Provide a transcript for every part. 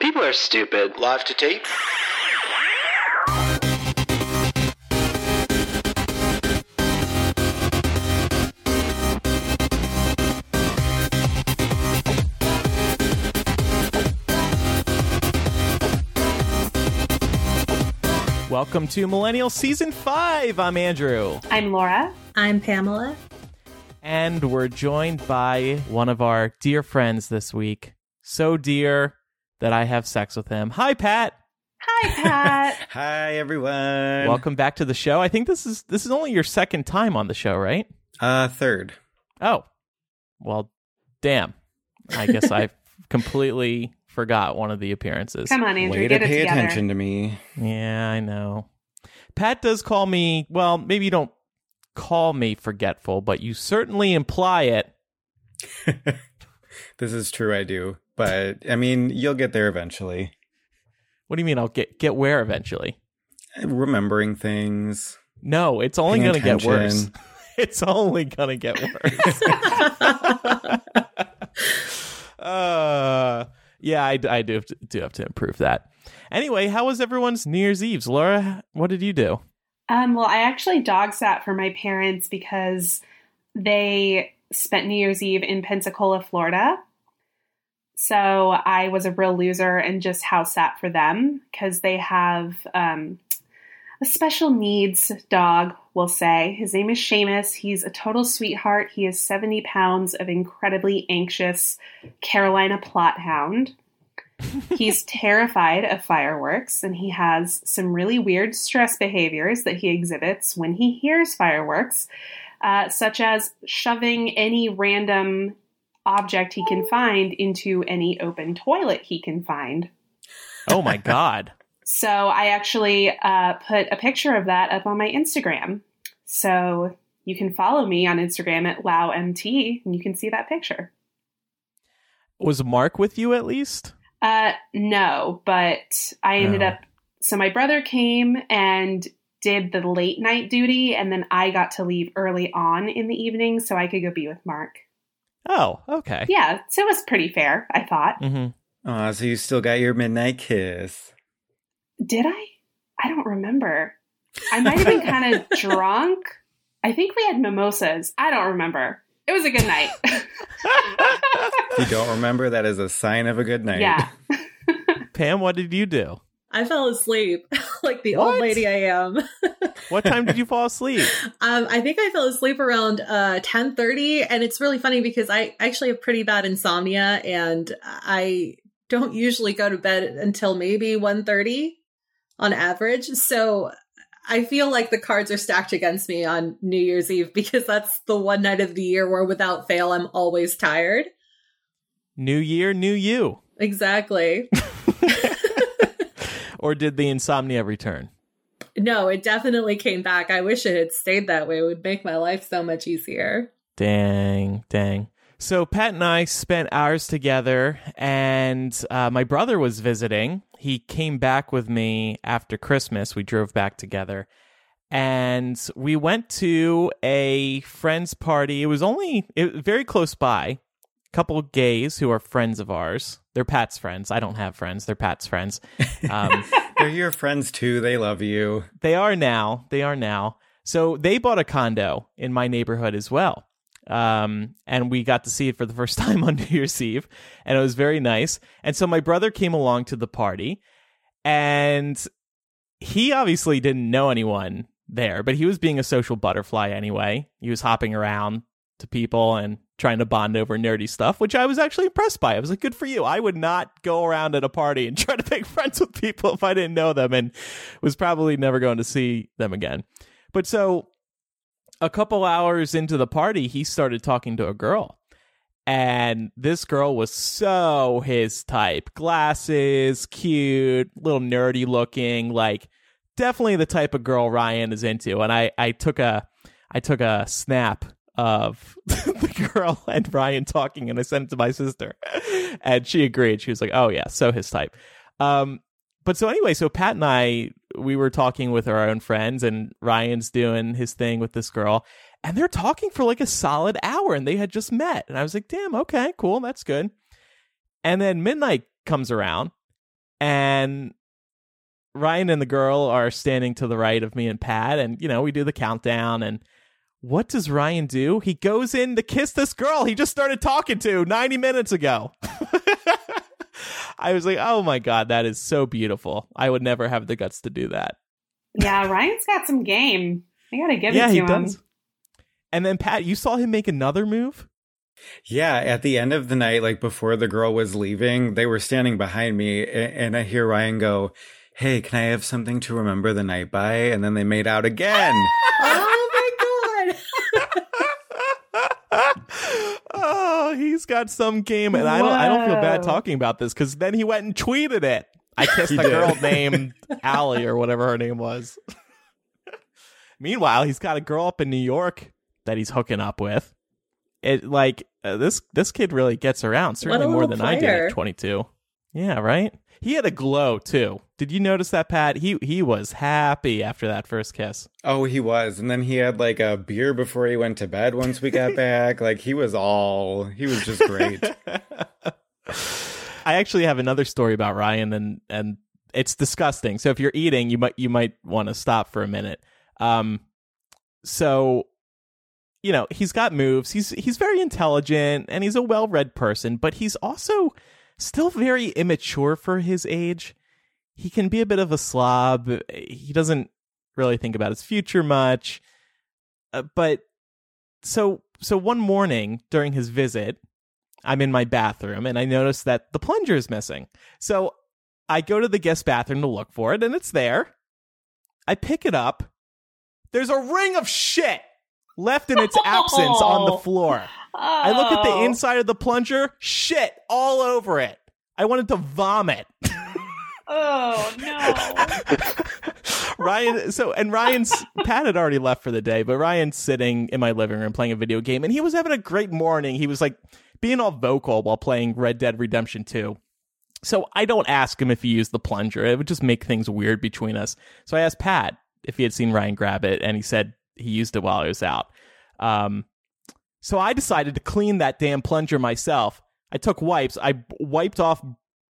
People are stupid. Live to tape. Welcome to Millennial Season 5. I'm Andrew. I'm Laura. I'm Pamela. And we're joined by one of our dear friends this week. So dear that I have sex with him. Hi, Pat. Hi, Pat. Hi everyone. Welcome back to the show. I think this is this is only your second time on the show, right? Uh third. Oh. Well, damn. I guess I completely forgot one of the appearances. Come on, Andrew. Way get to it pay together. attention to me. Yeah, I know. Pat does call me, well, maybe you don't call me forgetful, but you certainly imply it. This is true I do. But I mean, you'll get there eventually. What do you mean I'll get get where eventually? Remembering things. No, it's only going to get worse. It's only going to get worse. uh, yeah, I, I do, have to, do have to improve that. Anyway, how was everyone's New Year's Eve's? Laura, what did you do? Um, well, I actually dog sat for my parents because they spent New Year's Eve in Pensacola, Florida. So I was a real loser and just house sat for them because they have um, a special needs dog, we'll say. His name is Seamus. He's a total sweetheart. He is 70 pounds of incredibly anxious Carolina Plott hound. He's terrified of fireworks and he has some really weird stress behaviors that he exhibits when he hears fireworks, uh, such as shoving any random object he can find into any open toilet he can find. Oh my God. So I actually uh, put a picture of that up on my Instagram. So you can follow me on Instagram at LowMT and you can see that picture. Was Mark with you at least? Uh, no, but I ended Oh. up. So my brother came and did the late night duty, and then I got to leave early on in the evening so I could go be with Mark. Oh, okay. Yeah, so it was pretty fair, I thought. Mm-hmm. Aw, so you still got your midnight kiss. Did I? I don't remember. I might have been kind of drunk. I think we had mimosas. I don't remember. It was a good night. You don't remember, that is a sign of a good night. yeah. Pam, what did you do? I fell asleep like the What? old lady I am. What time did you fall asleep? um, I think I fell asleep around uh, 10.30 and it's really funny because I actually have pretty bad insomnia and I don't usually go to bed until maybe 1.30 on average. So I feel like the cards are stacked against me on New Year's Eve because that's the one night of the year where without fail I'm always tired. New year, new you. Exactly. Or did the insomnia return? No, it definitely came back. I wish it had stayed that way. It would make my life so much easier. Dang, dang. So Pat and I spent hours together, and uh, my brother was visiting. He came back with me after Christmas. We drove back together, and we went to a friend's party. It was only it, very close by. Couple of gays who are friends of ours. They're Pat's friends. I don't have friends. They're Pat's friends. Um, They're your friends too. They love you. they are now. They are now. So they bought a condo in my neighborhood as well. Um, and we got to see it for the first time on New Year's Eve, and it was very nice. And so my brother came along to the party, and he obviously didn't know anyone there, but he was being a social butterfly anyway. He was hopping around to people and trying to bond over nerdy stuff, which I was actually impressed by. I was like, good for you. I would not go around at a party and try to make friends with people if I didn't know them and was probably never going to see them again. But so a couple hours into the party, he started talking to a girl. And this girl was so his type. Glasses, cute, little nerdy looking, like definitely the type of girl Ryan is into. And I, I took a I took a snap of the girl and Ryan talking and I sent it to my sister. And she agreed. She was like, Oh yeah, so his type. Um but so anyway, so Pat and I we were talking with our own friends and Ryan's doing his thing with this girl and they're talking for like a solid hour and they had just met and I was like, "Damn, okay, cool, that's good." And then midnight comes around and Ryan and the girl are standing to the right of me and Pat, and you know we do the countdown. And what does Ryan do? He goes in to kiss this girl he just started talking to 90 minutes ago. I was like, oh my god, that is so beautiful. I would never have the guts to do that. Yeah, Ryan's got some game. I gotta give yeah, it to he him. does. And then Pat, you saw him make another move. Yeah, at the end of the night, like before the girl was leaving, they were standing behind me, and I hear Ryan go, Hey, can I have something to remember the night by? And then they made out again. Oh oh my god. he's got some game, and I don't. I don't feel bad talking about this because then he went and tweeted it. I kissed a girl named Allie or whatever her name was. Meanwhile, he's got a girl up in New York that he's hooking up with. It like uh, this. This kid really gets around. Certainly more little than I did at twenty two. Yeah, right. He had a glow too. Did you notice that, Pat? He he was happy after that first kiss. oh, he was. And then he had like a beer before he went to bed once we got back. Like he was all, he was just great. I actually have another story about Ryan and and it's disgusting. So if you're eating, you might you might want to stop for a minute. Um so you know, he's got moves. He's he's very intelligent and he's a well-read person, but he's also still very immature for his age. He can be a bit of a slob. He doesn't really think about his future much. Uh, but so so one morning during his visit, I'm in my bathroom and I notice that the plunger is missing. So I go to the guest bathroom to look for it and it's there. I pick it up. There's a ring of shit left in its absence on the floor. I look at the Oh. inside of the plunger, shit all over it. I wanted to vomit. Oh no. Ryan, so and Ryan's Pat had already left for the day, but Ryan's sitting in my living room playing a video game, and he was having a great morning. He was like being all vocal while playing Red Dead Redemption 2. So I don't ask him if he used the plunger. It would just make things weird between us. So I asked Pat if he had seen Ryan grab it, and he said he used it while he was out. Um, so I decided to clean that damn plunger myself. I took wipes. I wiped off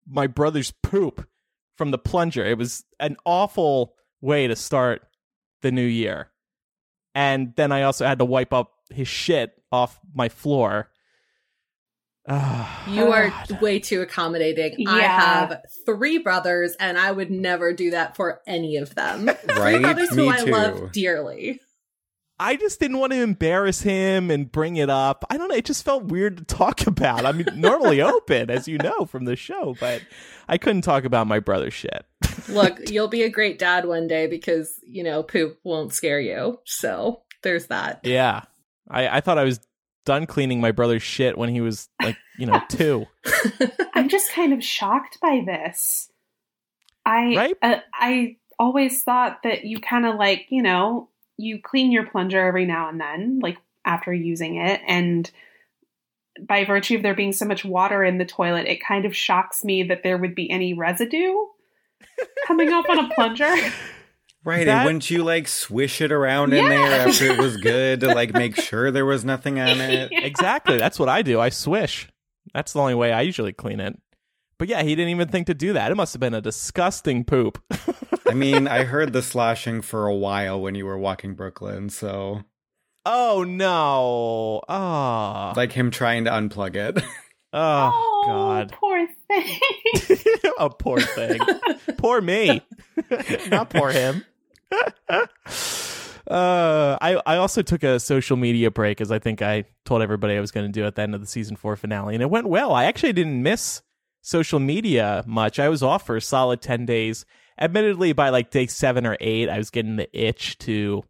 my brother's poop from the plunger. It was an awful way to start the new year. And then I also had to wipe up his shit off my floor. Ah, You are God. way too accommodating. I have three brothers, and I would never do that for any of them. three Right? brothers Me who I too. love dearly. I just didn't want to embarrass him and bring it up. I don't know. It just felt weird to talk about. I mean, normally open, as you know from the show, but I couldn't talk about my brother's shit. Look, you'll be a great dad one day because, you know, poop won't scare you. So there's that. Yeah. I, I thought I was done cleaning my brother's shit when he was like, you know, two. I'm just kind of shocked by this. I Right? uh, I always thought that you kind of like, you know, you clean your plunger every now and then, like after using it, and by virtue of there being so much water in the toilet, it kind of shocks me that there would be any residue coming off on a plunger. Right. That- and wouldn't you like swish it around in Yeah. there after it was good to like make sure there was nothing on it? exactly. That's what I do. I swish. That's the only way I usually clean it. But yeah, he didn't even think to do that. It must have been a disgusting poop. I mean, I heard the slashing for a while when you were walking Brooklyn, so oh no. Oh. like him trying to unplug it. oh, God. poor thing. oh, poor thing. poor me. Not poor him. uh, I I also took a social media break as I think I told everybody I was going to do at the end of the season four finale, and it went well. I actually didn't miss social media much. I was off for a solid ten days. Admittedly, by like day seven or eight, I was getting the itch to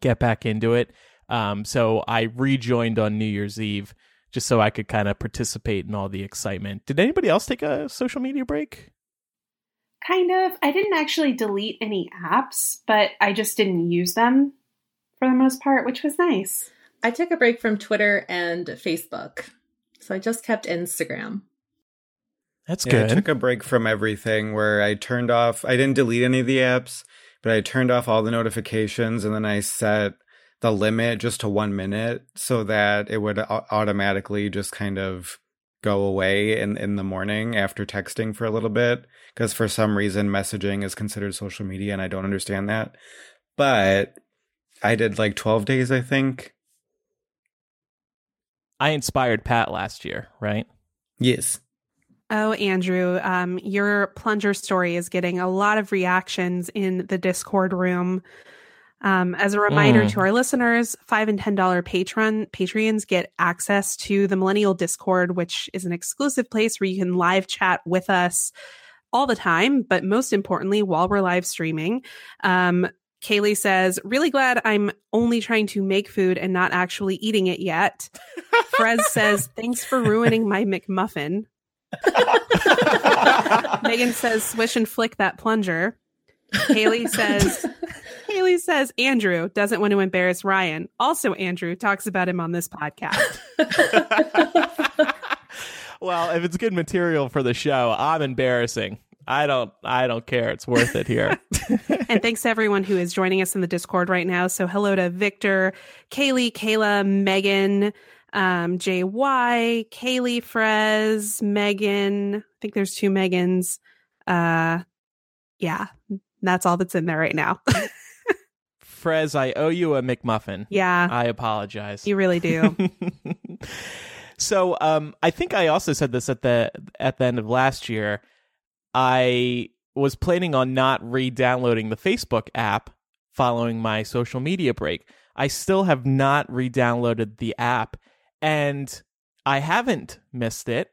get back into it. Um, so I rejoined on New Year's Eve just so I could kind of participate in all the excitement. Did anybody else take a social media break? kind of. I didn't actually delete any apps, but I just didn't use them for the most part, which was nice. I took a break from Twitter and Facebook. So I just kept Instagram. That's Yeah, good. I took a break from everything where I turned off, I didn't delete any of the apps, but I turned off all the notifications and then I set the limit just to one minute so that it would au- automatically just kind of go away in, in the morning after texting for a little bit because for some reason messaging is considered social media and I don't understand that. But I did like 12 days, I think. I inspired Pat last year, right? Yes. Oh, Andrew, um, your plunger story is getting a lot of reactions in the Discord room. Um, as a reminder Mm. to our listeners, five and ten dollar patron Patreons get access to the Millennial Discord, which is an exclusive place where you can live chat with us all the time, but most importantly, while we're live streaming. Um, Kaylee says, "Really glad I'm only trying to make food and not actually eating it yet." Frez says, "Thanks for ruining my McMuffin." Megan says, "Swish and flick that plunger." Haley says, "Haley says Andrew doesn't want to embarrass Ryan. Also, Andrew talks about him on this podcast." well, if it's good material for the show, I'm embarrassing. I don't I don't care. It's worth it here. and thanks to everyone who is joining us in the Discord right now. So hello to Victor, Kaylee, Kayla, Megan, um, JY, Kaylee, Frez, Megan. I think there's two Megans. Uh, yeah, that's all that's in there right now. Frez, I owe you a McMuffin. yeah, I apologize. you really do. so um I think I also said this at the at the end of last year. I was planning on not re-downloading the Facebook app following my social media break. I still have not re-downloaded the app and I haven't missed it.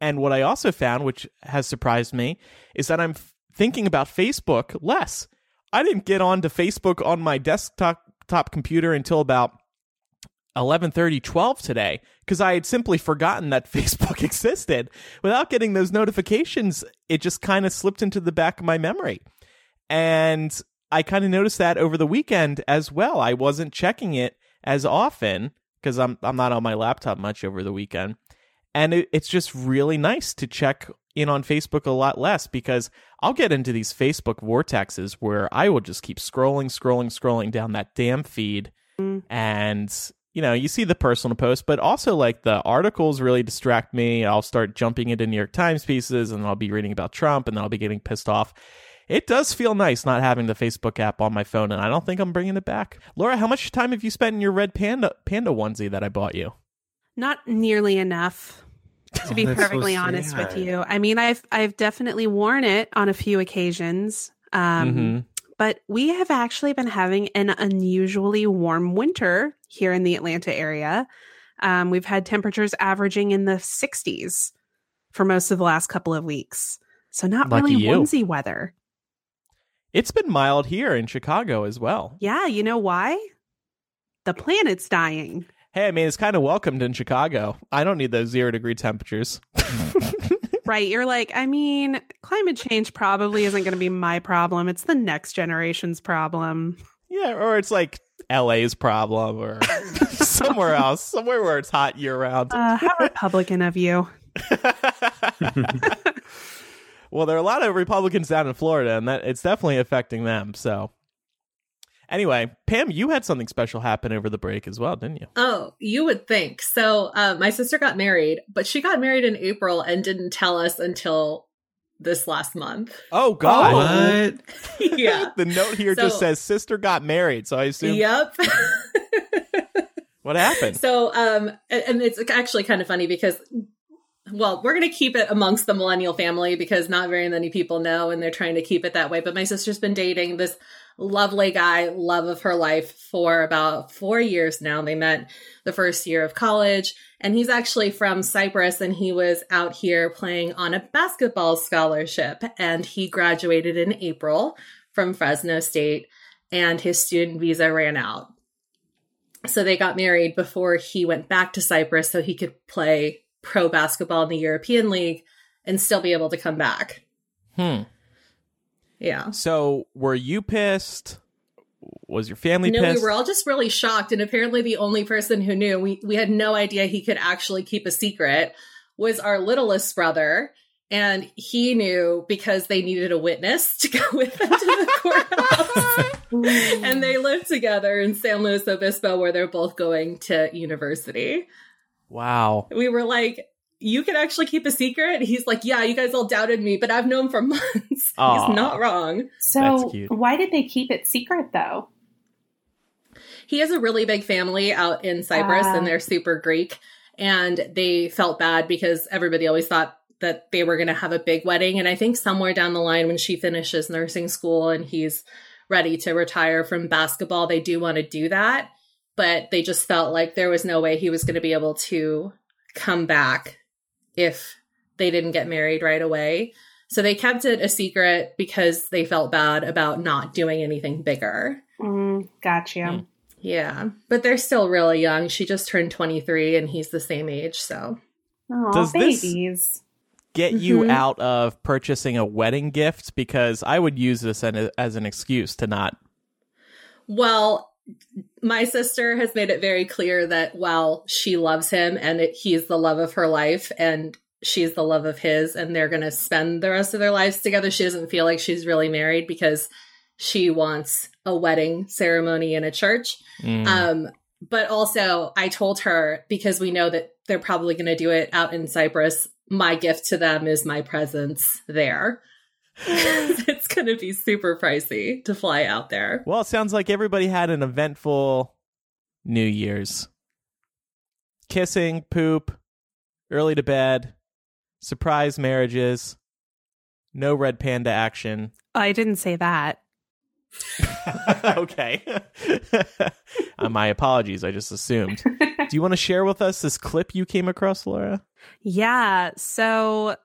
And what I also found which has surprised me is that I'm f- thinking about Facebook less. I didn't get onto Facebook on my desktop top computer until about 11:30 12 today because I had simply forgotten that Facebook existed. Without getting those notifications, it just kind of slipped into the back of my memory. And I kind of noticed that over the weekend as well. I wasn't checking it as often because I'm I'm not on my laptop much over the weekend. And it, it's just really nice to check in on Facebook a lot less because I'll get into these Facebook vortexes where I will just keep scrolling, scrolling, scrolling down that damn feed. Mm. And you know you see the personal post but also like the articles really distract me. I'll start jumping into new york times pieces and i'll be reading about trump and then i'll be getting pissed off it does feel nice not having the facebook app on my phone and i don't think i'm bringing it back laura how much time have you spent in your red panda panda onesie that i bought you Not nearly enough. To be Oh, that's so perfectly honest with you, I mean, I've I've definitely worn it on a few occasions. Um, Mhm. but we have actually been having an unusually warm winter here in the Atlanta area. Um, we've had temperatures averaging in the 60s for most of the last couple of weeks. So not Lucky really you. onesie weather. It's been mild here in chicago as well Yeah, you know why? The planet's dying. hey i mean it's kind of welcomed in chicago i don't need those zero degree temperatures Right. You're like, I mean, climate change probably isn't going to be my problem. It's the next generation's problem. Yeah, or it's like LA's problem or somewhere else, somewhere where it's hot year round. Uh, how Republican of you. well, there are a lot of Republicans down in Florida, and that it's definitely affecting them. So, anyway, Pam, you had something special happen over the break as well, didn't you? Oh, you would think. So, uh, my sister got married, but she got married in April and didn't tell us until this last month. Oh God! What? yeah. the note here just says sister got married, so I assume Yep. what happened? so, um, and and it's actually kind of funny because, well, we're going to keep it amongst the millennial family because not very many people know and they're trying to keep it that way. But my sister's been dating this lovely guy, love of her life, for about four years now. They met the first year of college, and he's actually from Cyprus and he was out here playing on a basketball scholarship. And he graduated in April from Fresno State, and his student visa ran out. So they got married before he went back to Cyprus so he could play pro basketball in the European League and still be able to come back. Hmm. Yeah. So, were you pissed? Was your family no, pissed? we were all just really shocked, and apparently the only person who knew we we had no idea he could actually keep a secret was our littlest brother, and he knew because they needed a witness to go with them to the courthouse, and they lived together in San Luis Obispo, where they're both going to university. Wow. We were like, you can actually keep a secret. He's like, yeah, you guys all doubted me, but I've known for months. Aw. He's not wrong. That's So, cute. why did they keep it secret though? He has a really big family out in Cyprus Ah. and they're super Greek. And they felt bad because everybody always thought that they were going to have a big wedding. And I think somewhere down the line, when she finishes nursing school and he's ready to retire from basketball, they do want to do that. But they just felt like there was no way he was going to be able to come back if they didn't get married right away. So they kept it a secret because they felt bad about not doing anything bigger. Mm, got you. Hmm. Yeah, but they're still really young. She just turned 23 and he's the same age, so. Oh, Does this- Get you Mhm. out of purchasing a wedding gift because I would use this as an excuse to not. Well, my sister has made it very clear that while she loves him and it, he's the love of her life and she's the love of his and they're going to spend the rest of their lives together, she doesn't feel like she's really married because she wants a wedding ceremony in a church. Mm. Um, but also, I told her because we know that they're probably going to do it out in Cyprus. My gift to them is my presence there. it's going to be super pricey to fly out there. well, it sounds like everybody had an eventful New Year's. Kissing, poop, early to bed, surprise marriages, no red panda action. I didn't say that. okay. uh, my apologies. I just assumed. Do you want to share with us this clip you came across, Laura? Yeah. So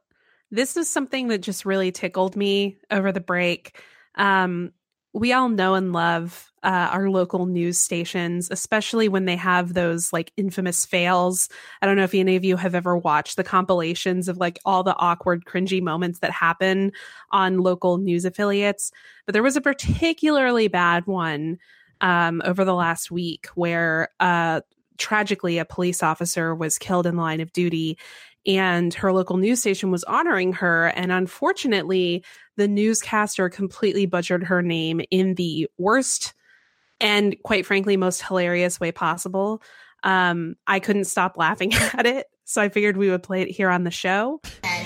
this is something that just really tickled me over the break. Um, we all know and love uh, our local news stations, especially when they have those like infamous fails. I don't know if any of you have ever watched the compilations of like all the awkward, cringy moments that happen on local news affiliates. But there was a particularly bad one um, over the last week where uh, tragically a police officer was killed in the line of duty and her local news station was honoring her and unfortunately the newscaster completely butchered her name in the worst and quite frankly most hilarious way possible um, i couldn't stop laughing at it so i figured we would play it here on the show And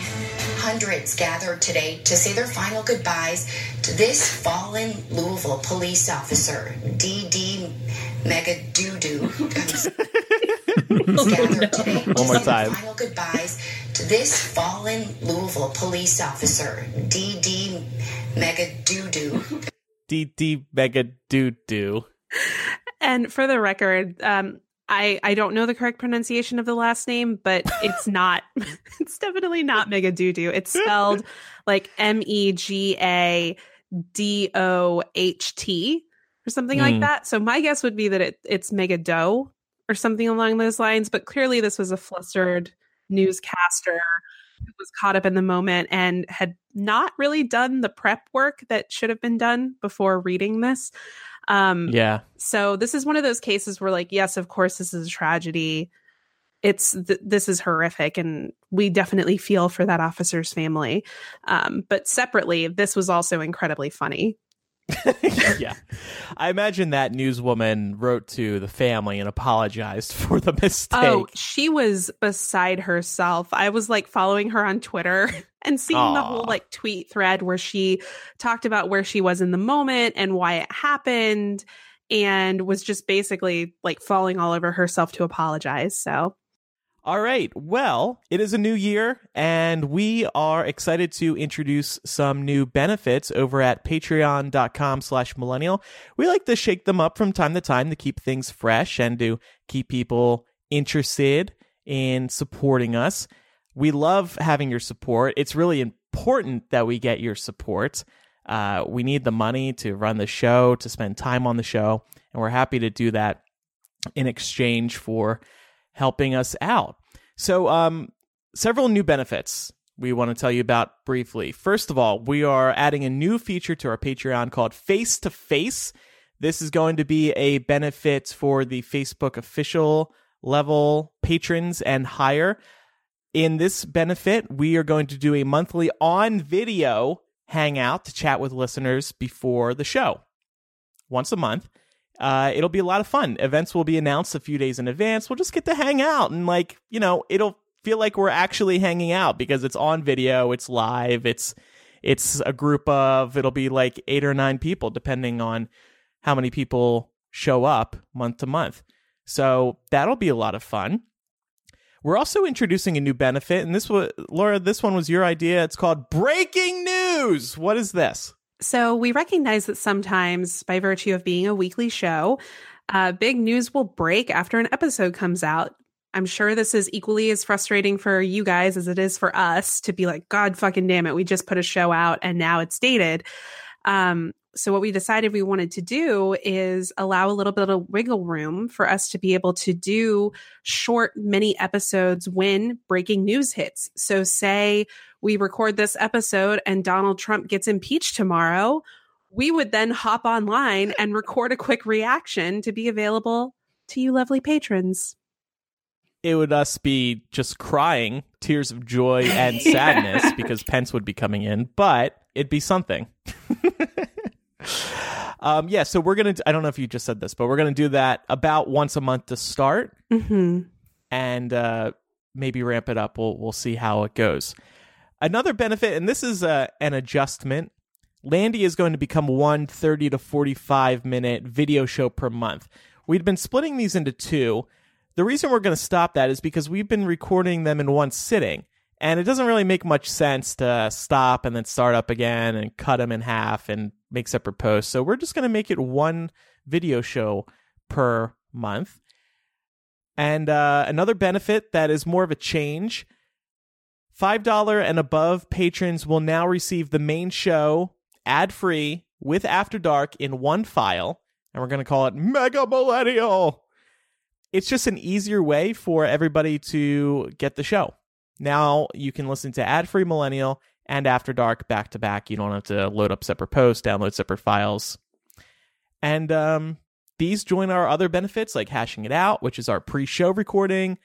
hundreds gathered today to say their final goodbyes to this fallen Louisville police officer, D.D. Megadoodoo. gathered today to One more say time. Final goodbyes to this fallen Louisville police officer, D.D. Mega Megadoodoo. DD Mega Doo Doo. and for the record um, I, I don't know the correct pronunciation of the last name, but it's not. it's definitely not Mega Doo Doo. It's spelled like M E G A D O H T or something like Hmm. that. So my guess would be that it, it's Mega Doe or something along those lines. But clearly, this was a flustered newscaster who was caught up in the moment and had not really done the prep work that should have been done before reading this. Um, Yeah. so this is one of those cases where, like, yes, of course, this is a tragedy. It's th- this is horrific, and we definitely feel for that officer's family. Um, but separately, this was also incredibly funny. yeah. I imagine that newswoman wrote to the family and apologized for the oh, mistake. Oh, she was beside herself. I was like following her on Twitter and seeing the whole like tweet thread where she talked about where she was in the moment and why it happened and was just basically like falling all over herself to apologize. So, All right. Well, it is a new year, and we are excited to introduce some new benefits over at patreon.com slash millennial. We like to shake them up from time to time to keep things fresh and to keep people interested in supporting us. We love having your support. It's really important that we get your support. Uh, we need the money to run the show, to spend time on the show, and we're happy to do that in exchange for helping us out. So, um, several new benefits we want to tell you about briefly. First of all, we are adding a new feature to our Patreon called Face to Face. This is going to be a benefit for the Facebook official level patrons and higher. In this benefit, we are going to do a monthly on video hangout to chat with listeners before the show once a month. Uh, it'll be a lot of fun. Events will be announced a few days in advance. We'll just get to hang out and, like, you know, it'll feel like we're actually hanging out because it's on video, it's live, it's it's a group of it'll be like 8 or 9 people depending on how many people show up month to month. So that'll be a lot of fun. We're also introducing a new benefit, and this was Laura. This one was your idea. It's called breaking news. What is this? So we recognize that sometimes, by virtue of being a weekly show, uh, big news will break after an episode comes out. I'm sure this is equally as frustrating for you guys as it is for us to be like, God fucking damn it, we just put a show out and now it's dated. Um, so what we decided we wanted to do is allow a little bit of wiggle room for us to be able to do short mini episodes when breaking news hits. So say we record this episode and Donald Trump gets impeached tomorrow, we would then hop online and record a quick reaction to be available to you lovely patrons. It would us be just crying tears of joy and sadness yeah. because Pence would be coming in, but it'd be something. um, yeah, so we're gonna. I don't know if you just said this, but we're gonna do that about once a month to start, mm-hmm. and uh, maybe ramp it up. We'll we'll see how it goes. Another benefit, and this is uh, an adjustment. Landy is going to become one 30 to 45 minute video show per month. We'd been splitting these into two. The reason we're going to stop that is because we've been recording them in one sitting. And it doesn't really make much sense to stop and then start up again and cut them in half and make separate posts. So we're just going to make it one video show per month. And uh, another benefit that is more of a change $5 and above patrons will now receive the main show ad free with After Dark in one file. And we're going to call it Mega Millennial. It's just an easier way for everybody to get the show. Now you can listen to ad free Millennial and After Dark back to back. You don't have to load up separate posts, download separate files. And um, these join our other benefits like hashing it out, which is our pre show recording,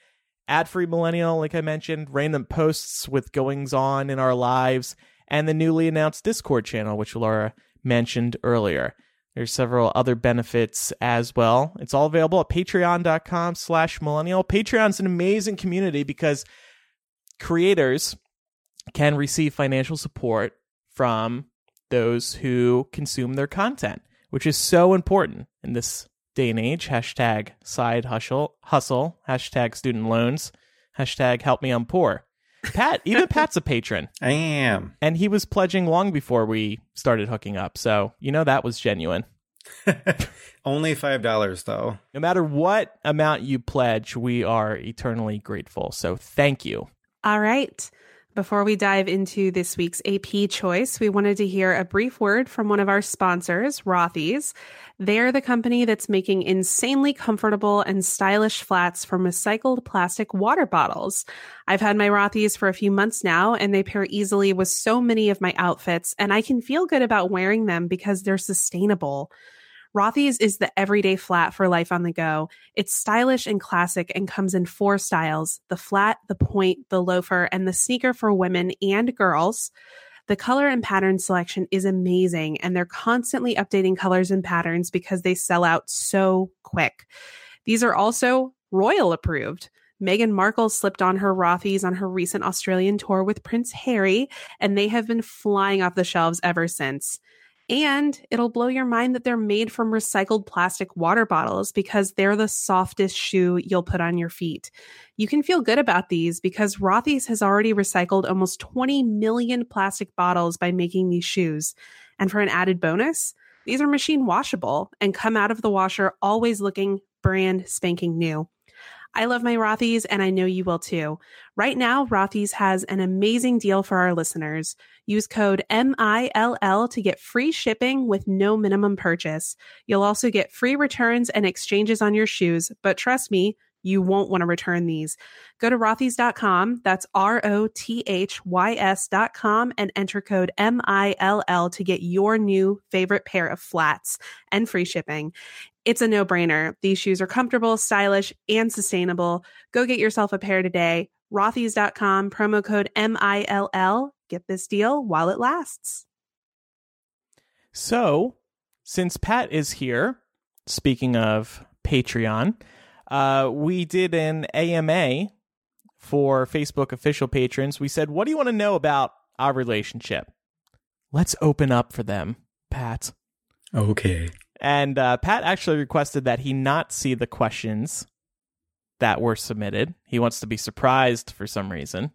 ad free Millennial, like I mentioned, random posts with goings on in our lives, and the newly announced Discord channel, which Laura mentioned earlier. There's several other benefits as well. It's all available at patreon.com slash millennial. Patreon's an amazing community because creators can receive financial support from those who consume their content, which is so important in this day and age. Hashtag side hustle, hustle, hashtag student loans, hashtag help me I'm poor. Pat, even Pat's a patron. I am. And he was pledging long before we started hooking up. So, you know, that was genuine. Only $5, though. No matter what amount you pledge, we are eternally grateful. So, thank you. All right. Before we dive into this week's AP choice, we wanted to hear a brief word from one of our sponsors, Rothy's. They're the company that's making insanely comfortable and stylish flats from recycled plastic water bottles. I've had my Rothy's for a few months now, and they pair easily with so many of my outfits, and I can feel good about wearing them because they're sustainable. Rothy's is the everyday flat for life on the go. It's stylish and classic and comes in four styles the flat, the point, the loafer, and the sneaker for women and girls. The color and pattern selection is amazing, and they're constantly updating colors and patterns because they sell out so quick. These are also royal approved. Meghan Markle slipped on her Rothy's on her recent Australian tour with Prince Harry, and they have been flying off the shelves ever since. And it'll blow your mind that they're made from recycled plastic water bottles because they're the softest shoe you'll put on your feet. You can feel good about these because Rothy's has already recycled almost 20 million plastic bottles by making these shoes. And for an added bonus, these are machine washable and come out of the washer always looking brand spanking new. I love my Rothy's and I know you will too. Right now, Rothy's has an amazing deal for our listeners. Use code MILL to get free shipping with no minimum purchase. You'll also get free returns and exchanges on your shoes, but trust me, you won't want to return these. Go to rothys.com, that's R O T H Y S.com, and enter code M I L L to get your new favorite pair of flats and free shipping. It's a no brainer. These shoes are comfortable, stylish, and sustainable. Go get yourself a pair today. Rothys.com, promo code M I L L. Get this deal while it lasts. So, since Pat is here, speaking of Patreon, uh, we did an AMA for Facebook official patrons. We said, What do you want to know about our relationship? Let's open up for them, Pat. Okay. And uh, Pat actually requested that he not see the questions that were submitted. He wants to be surprised for some reason.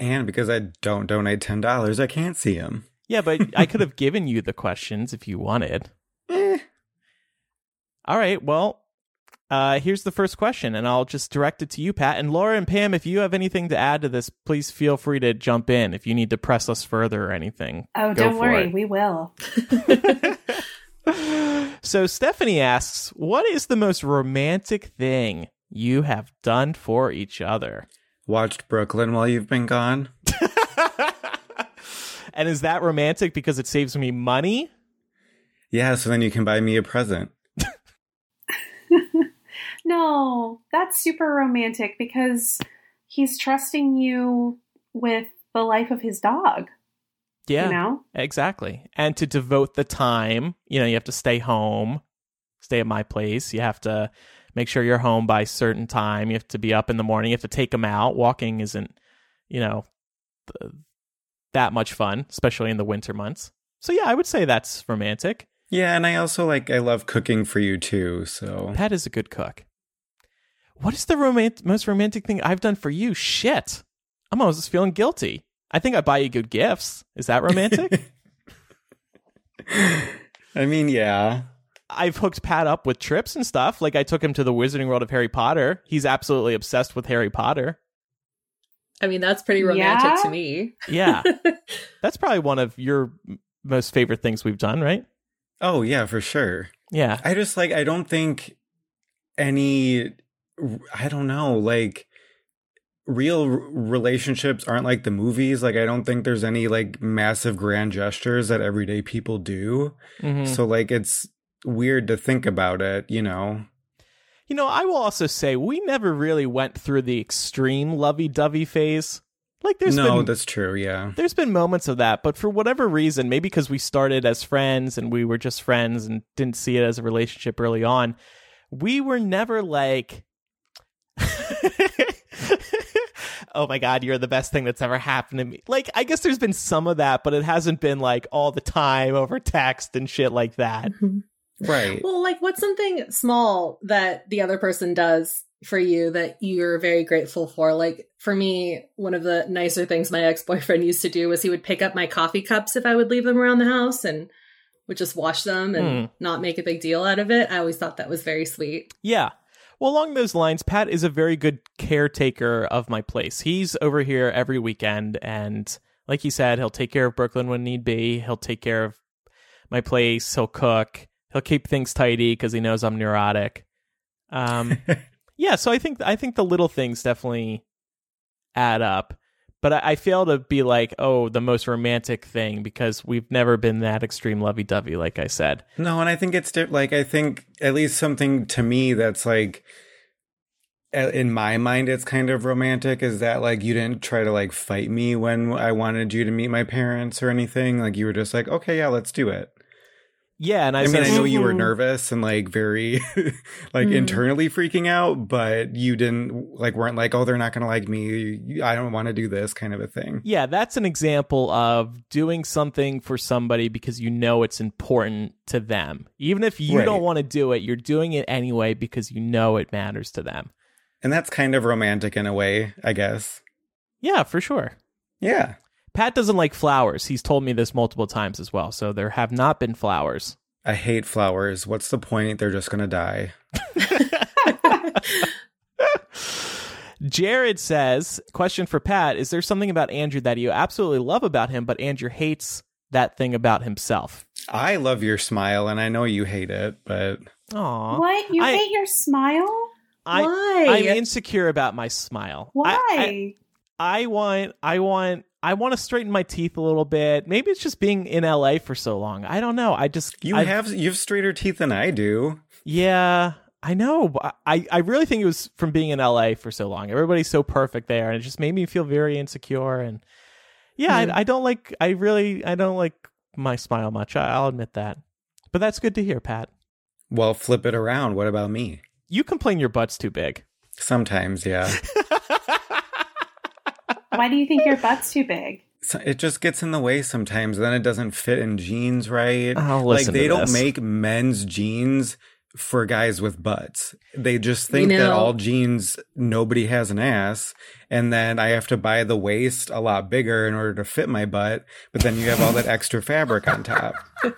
And because I don't donate ten dollars, I can't see him. Yeah, but I could have given you the questions if you wanted. Eh. All right. Well, uh, here's the first question, and I'll just direct it to you, Pat. And Laura and Pam, if you have anything to add to this, please feel free to jump in if you need to press us further or anything. Oh, don't worry, it. we will. so Stephanie asks, "What is the most romantic thing you have done for each other?" Watched Brooklyn while you've been gone. and is that romantic because it saves me money? Yeah, so then you can buy me a present. No, that's super romantic because he's trusting you with the life of his dog. Yeah. You know? Exactly. And to devote the time, you know, you have to stay home, stay at my place. You have to make sure you're home by a certain time. You have to be up in the morning. You have to take them out. Walking isn't, you know, th- that much fun, especially in the winter months. So yeah, I would say that's romantic. Yeah, and I also like I love cooking for you too, so Pat is a good cook. What is the romant- most romantic thing I've done for you? Shit. I'm almost feeling guilty. I think I buy you good gifts. Is that romantic? I mean, yeah. I've hooked Pat up with trips and stuff. Like I took him to the Wizarding World of Harry Potter. He's absolutely obsessed with Harry Potter. I mean, that's pretty romantic Yeah? to me. Yeah. That's probably one of your most favorite things we've done, right? Oh, yeah, for sure. Yeah. I just like I don't think any I don't know, like real relationships aren't like the movies. Like I don't think there's any like massive grand gestures that everyday people do. Mhm. So like it's weird to think about it, you know. You know, I will also say we never really went through the extreme lovey-dovey phase. Like there's no, been that's true, yeah. there's been moments of that, but for whatever reason, maybe because we started as friends and we were just friends and didn't see it as a relationship early on, we were never like Oh my god, you're the best thing that's ever happened to me. Like I guess there's been some of that, but it hasn't been like all the time over text and shit like that. Mhm. Right. Well, like what's something small that the other person does for you that you're very grateful for? Like for me, one of the nicer things my ex-boyfriend used to do was he would pick up my coffee cups if I would leave them around the house and would just wash them and hmm. not make a big deal out of it. I always thought that was very sweet. Yeah. Well, along those lines, Pat is a very good caretaker of my place. He's over here every weekend, and like he said, he'll take care of Brooklyn when need be. He'll take care of my place. He'll cook. He'll keep things tidy because he knows I'm neurotic. Um, yeah, so I think I think the little things definitely add up. But I, I fail to be like, oh, the most romantic thing because we've never been that extreme lovey dovey, like I said. No, and I think it's like I think at least something to me that's like in my mind it's kind of romantic is that like you didn't try to like fight me when I wanted you to meet my parents or anything like you were just like okay yeah let's do it. Yeah, and I, I, mean I know you were Mhm. nervous and like very like Mm. internally freaking out but you didn't like weren't like oh they're not going to like me I don't want to do this kind of a thing. Yeah, that's an example of doing something for somebody because you know it's important to them. Even if you Right. don't want to do it, you're doing it anyway because you know it matters to them. And that's kind of romantic in a way, I guess. Yeah, for sure. Yeah. Pat doesn't like flowers. He's told me this multiple times as well. So there have not been flowers. I hate flowers. What's the point? They're just going to die. Jared says, question for Pat, is there something about Andrew that you absolutely love about him, but Andrew hates that thing about himself? I love your smile and I know you hate it, but Aw. What? You I- hate your smile? I, Why? I'm insecure about my smile. Why? I- I- I want I want I want to straighten my teeth a little bit. Maybe it's just being in LA for so long. I don't know. I just you I've- have you have straighter teeth than I do. Yeah, I know. but I I really think it was from being in LA for so long. Everybody's so perfect there and it just made me feel very insecure and yeah, Mhm. I, I don't like I really I don't like my smile much. I, I'll admit that. But that's good to hear, Pat. Well, flip it around. What about me? You complain your butt's too big. Sometimes, yeah. Why do you think your butt's too big? So it just gets in the way sometimes. Then it doesn't fit in jeans right. Oh, like they to don't this. make men's jeans for guys with butts. They just You think that all jeans nobody has an ass, and then I have to buy the waist a lot bigger in order to fit my butt. But then you have all that extra fabric on top.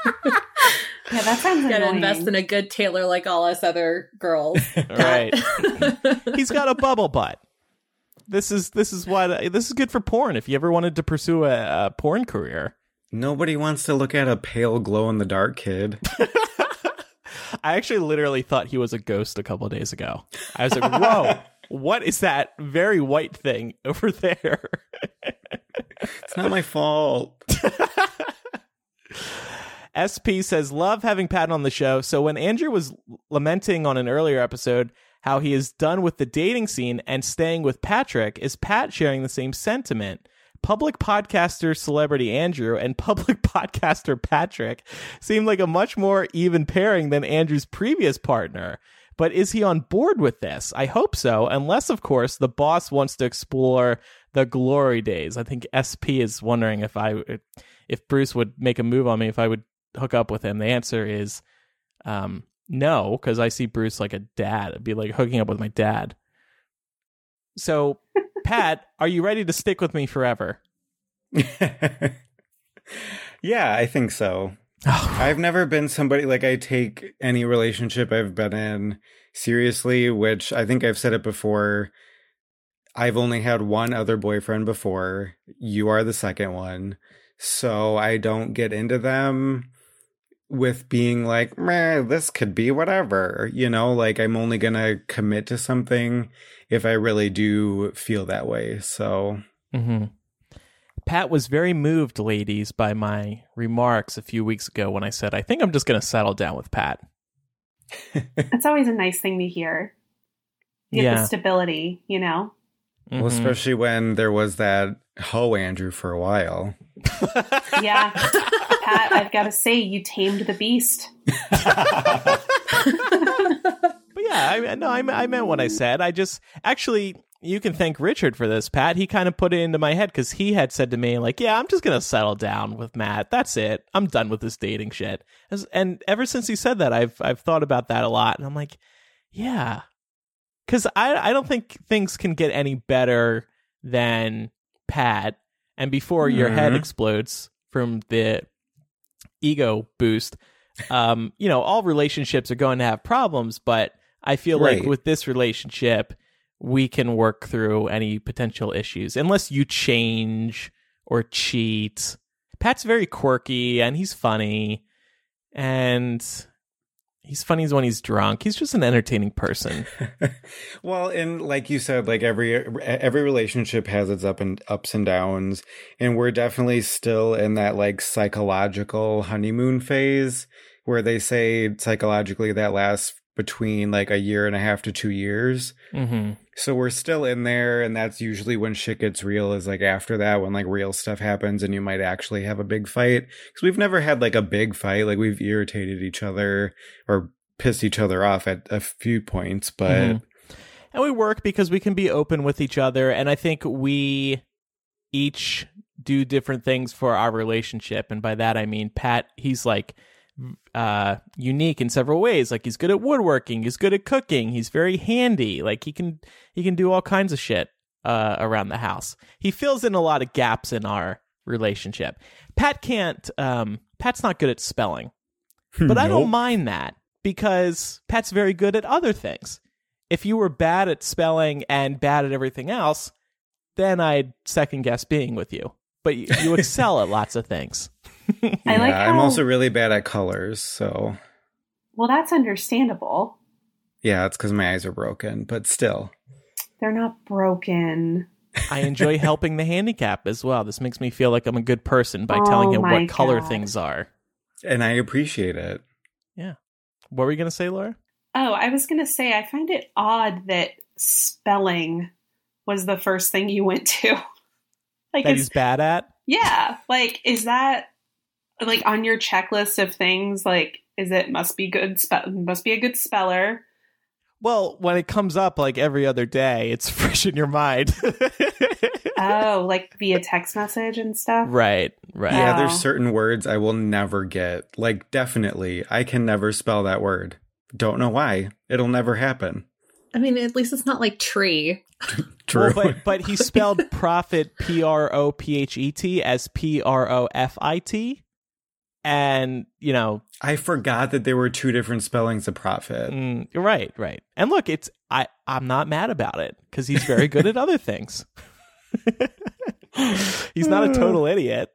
Yeah, that sounds Gotta invest in a good tailor like all us other girls. right. He's got a bubble butt. This is this is what this is good for porn. If you ever wanted to pursue a, a porn career, Nobody wants to look at a pale glow in the dark kid. I actually literally thought he was a ghost a couple days ago. I was like, "Whoa, what is that very white thing over there?" It's not my fault. SP says, Love having Pat on the show. So when Andrew was lamenting on an earlier episode how he is done with the dating scene and staying with Patrick, is Pat sharing the same sentiment? Public podcaster celebrity Andrew and public podcaster Patrick seem like a much more even pairing than Andrew's previous partner. But is he on board with this? I hope so, unless, of course, the boss wants to explore the glory days. I think SP is wondering if I, if Bruce would make a move on me, if I would hook up with him. The answer is um, no, because I see Bruce like a dad. It'd be like hooking up with my dad. So, Pat, are you ready to stick with me forever? yeah, I think so. I've never been somebody like I take any relationship I've been in seriously, which I think I've said it before. I've only had one other boyfriend before. You are the second one. So I don't get into them with being like, Meh, this could be whatever. You know, like I'm only going to commit to something if I really do feel that way. So Mm-hmm. Pat was very moved, ladies, by my remarks a few weeks ago when I said, I think I'm just going to settle down with Pat. It's always a nice thing to hear. You get Yeah. the stability, you know? Well, Mhm. especially when there was that ho Andrew for a while. Yeah. Pat, I've got to say, you tamed the beast. But yeah, I no, I, I meant what I said. I just actually, you can thank Richard for this, Pat. He kind of put it into my head because he had said to me, like, "Yeah, I'm just gonna settle down with Matt. That's it. I'm done with this dating shit." And ever since he said that, I've I've thought about that a lot, and I'm like, yeah, because I I don't think things can get any better than Pat. And before your head Mhm. explodes from the ego boost, um, you know, all relationships are going to have problems, but I feel like with this relationship, we can work through any potential issues unless you change or cheat. Pat's very quirky and he's funny and he's funny when he's drunk. He's just an entertaining person. well, and like you said, like every every relationship has its up and ups and downs, and we're definitely still in that like psychological honeymoon phase where they say psychologically that lasts between like a year and a half to two years. hmm So we're still in there, and that's usually when shit gets real. Is like after that when like real stuff happens, and you might actually have a big fight. Because we've never had like a big fight. Like we've irritated each other or pissed each other off at a few points, but Mhm. And we work because we can be open with each other. And I think we each do different things for our relationship. And by that, I mean, Pat, he's like uh unique in several ways like he's good at woodworking he's good at cooking he's very handy like he can he can do all kinds of shit uh around the house he fills in a lot of gaps in our relationship pat can't um pat's not good at spelling but I don't mind that because Pat's very good at other things. If you were bad at spelling and bad at everything else, then I'd second guess being with you. But you, you excel at lots of things. I like I'm also really bad at colors, so Well, that's understandable. yeah, it's because my eyes are broken, but still. They're not broken. I enjoy helping the handicap as well. This makes me feel like I'm a good person by Oh telling him my what color things are. And I appreciate it. Yeah. What were you going to say, Laura? Oh, I was going to say, I find it odd that spelling was the first thing you went to. like, That it's, he's bad at? yeah, like, is that like on your checklist of things? Like, is it must be good, spe- must be a good speller? Well, when it comes up like every other day, it's fresh in your mind. oh, like via text message and stuff. right, right. Yeah, there's certain words I will never get. Like, definitely, I can never spell that word. Don't know why. It'll never happen. I mean, at least it's not like tree. True. Well, but but he spelled profit P R O P H E T as P R O F I T, and you know, I forgot that there were two different spellings of profit. mm, right, right. And look, it's I I'm not mad about it because he's very good at other things. he's not a total idiot.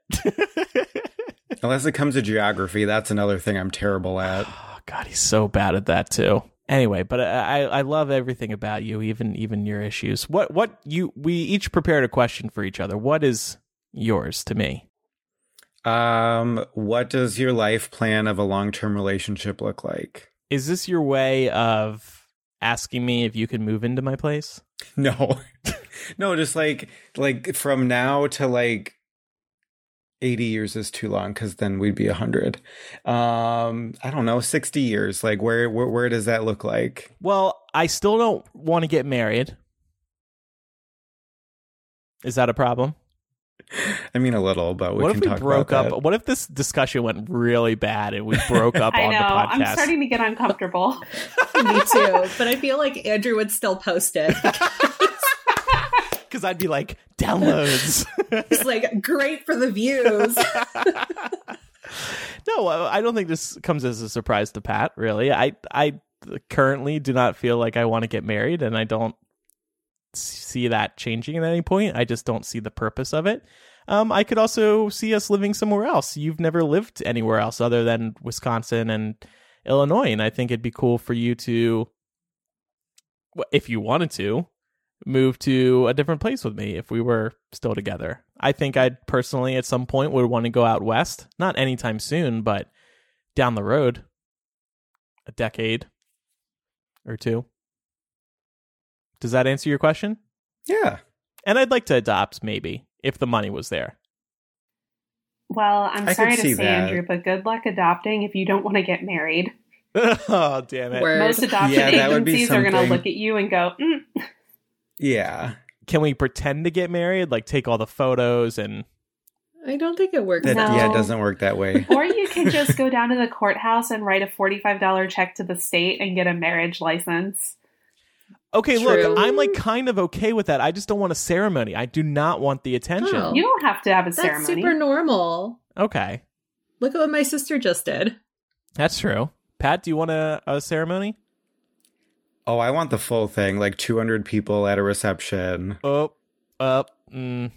Unless it comes to geography, that's another thing I'm terrible at. Oh God, he's so bad at that too. Anyway, but I I love everything about you, even even your issues. What what you we each prepared a question for each other. What is yours to me? Um, what does your life plan of a long term relationship look like? Is this your way of asking me if you can move into my place? No, no, just like like from now to like eighty years is too long because then we'd be a hundred. Um, I don't know, sixty years. Like where where where does that look like? Well, I still don't want to get married. Is that a problem? I mean, a little, but we what can if we talk broke up? that. What if this discussion went really bad and we broke up I on know. the podcast? I'm starting to get uncomfortable. Me too. But I feel like Andrew would still post it. Because I'd be like, downloads. It's like great for the views. no, I don't think this comes as a surprise to Pat. Really, I I currently do not feel like I want to get married, and I don't see that changing at any point. I just don't see the purpose of it. Um, I could also see us living somewhere else. You've never lived anywhere else other than Wisconsin and Illinois, and I think it'd be cool for you to, if you wanted to, move to a different place with me if we were still together. I think I'd personally at some point would want to go out west. Not anytime soon, but down the road. A decade or two. Does that answer your question? Yeah, And I'd like to adopt maybe if the money was there. Well, I'm I sorry to see say, that. Andrew, but good luck adopting if you don't want to get married. oh, damn it. Word. Most adoption Yeah, that would be agencies are going to look at you and go, mm, yeah. Can we pretend to get married? Like take all the photos and I don't think it works. That No. yeah, it doesn't work that way. or you can just go down to the courthouse and write a $45 check to the state and get a marriage license. Okay, True. look, I'm like kind of okay with that. I just don't want a ceremony. I do not want the attention. Oh. You don't have to have a ceremony. That's ceremony. super normal. Okay. Look at what my sister just did. That's true. Pat, do you want a, a ceremony? Oh, I want the full thing, like 200 people at a reception. Oh, up. mm.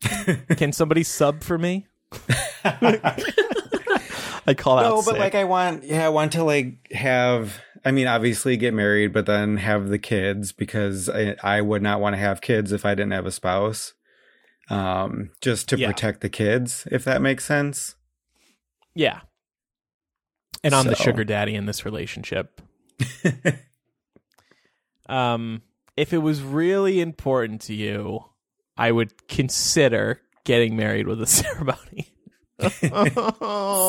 Can somebody sub for me? I call out. no, but sick. like I want, yeah, I want to like have. I mean, obviously get married, but then have the kids because I, I would not want to have kids if I didn't have a spouse. Um, just to Yeah. protect the kids, if that makes sense. yeah. And I'm the sugar daddy in this relationship. Um, if it was really important to you, I would consider getting married with a ceremony.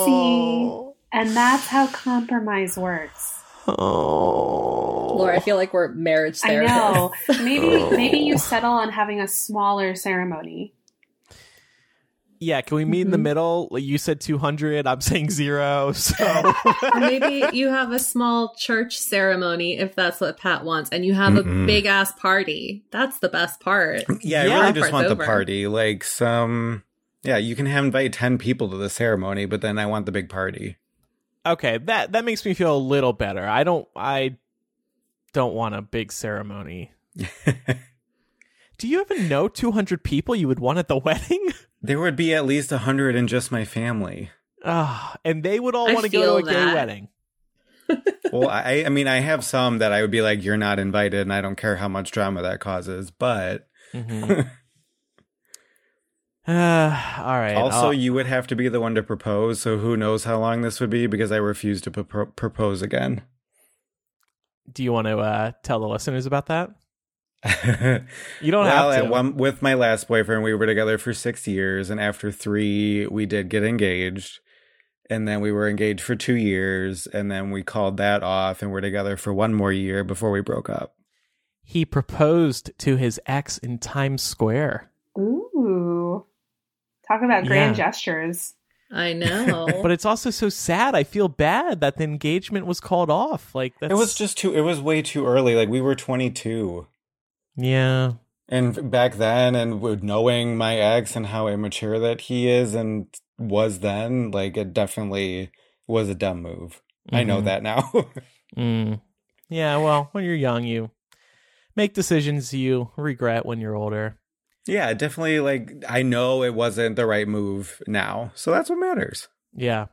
See? And that's how compromise works. Oh. Laura, I feel like we're marriage I know. Maybe maybe you settle on having a smaller ceremony. Yeah, can we meet in the Mhm. middle? Like, You said 200, I'm saying zero. So maybe you have a small church ceremony if that's what Pat wants, and you have Mm-mm. a big ass party. That's the best part. Yeah, I really just want over. the party. Like some, yeah, you can have invite 10 people to the ceremony, but then I want the big party. Okay, that that makes me feel a little better. I don't I don't want a big ceremony. Do you even know 200 people you would want at the wedding? there would be at least 100 in just my family. Ah, and they would all I want to go to a feel gay that. wedding. well, I, I mean, I have some that I would be like, you're not invited, and I don't care how much drama that causes. But Mhm. All right. also, I'll- you would have to be the one to propose. So who knows how long this would be because I refuse to pro- propose again. do you want to uh, tell the listeners about that? You don't well, have at to. one, with my last boyfriend, we were together for six years, and after three, we did get engaged. And then we were engaged for two years, and then we called that off, and we're together for one more year before we broke up. he proposed to his ex in Times Square. Ooh. Talk about grand Yeah. gestures. I know. But it's also so sad. I feel bad that the engagement was called off. Like that's It was just too. It was way too early. Like we were 22, yeah. and back then, and with knowing my ex and how immature that he is and was then, like it definitely was a dumb move. I know Mhm. that now. Mm. Yeah. Well, when you're young, you make decisions you regret when you're older. Yeah, definitely. Like I know it wasn't the right move now, so that's what matters. Yeah.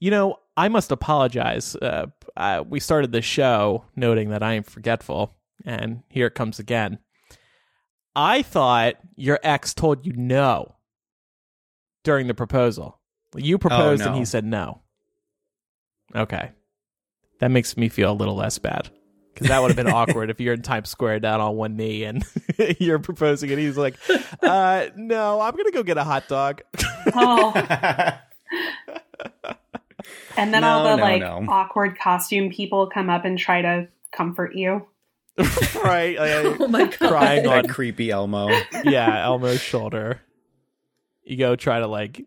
You know, I must apologize. Uh, uh, we started the show noting that I am forgetful, and here it comes again. I thought your ex told you no during the proposal. You proposed and no. he said no. Okay. That makes me feel a little less bad. Because that would have been awkward if you're in Times Square down on one knee and you're proposing and he's like, uh, no, I'm going to go get a hot dog. Oh. And then all the no, like no. awkward costume people come up and try to comfort you. right. Like, oh my god. Crying on that creepy Elmo. yeah, Elmo's shoulder. You go try to like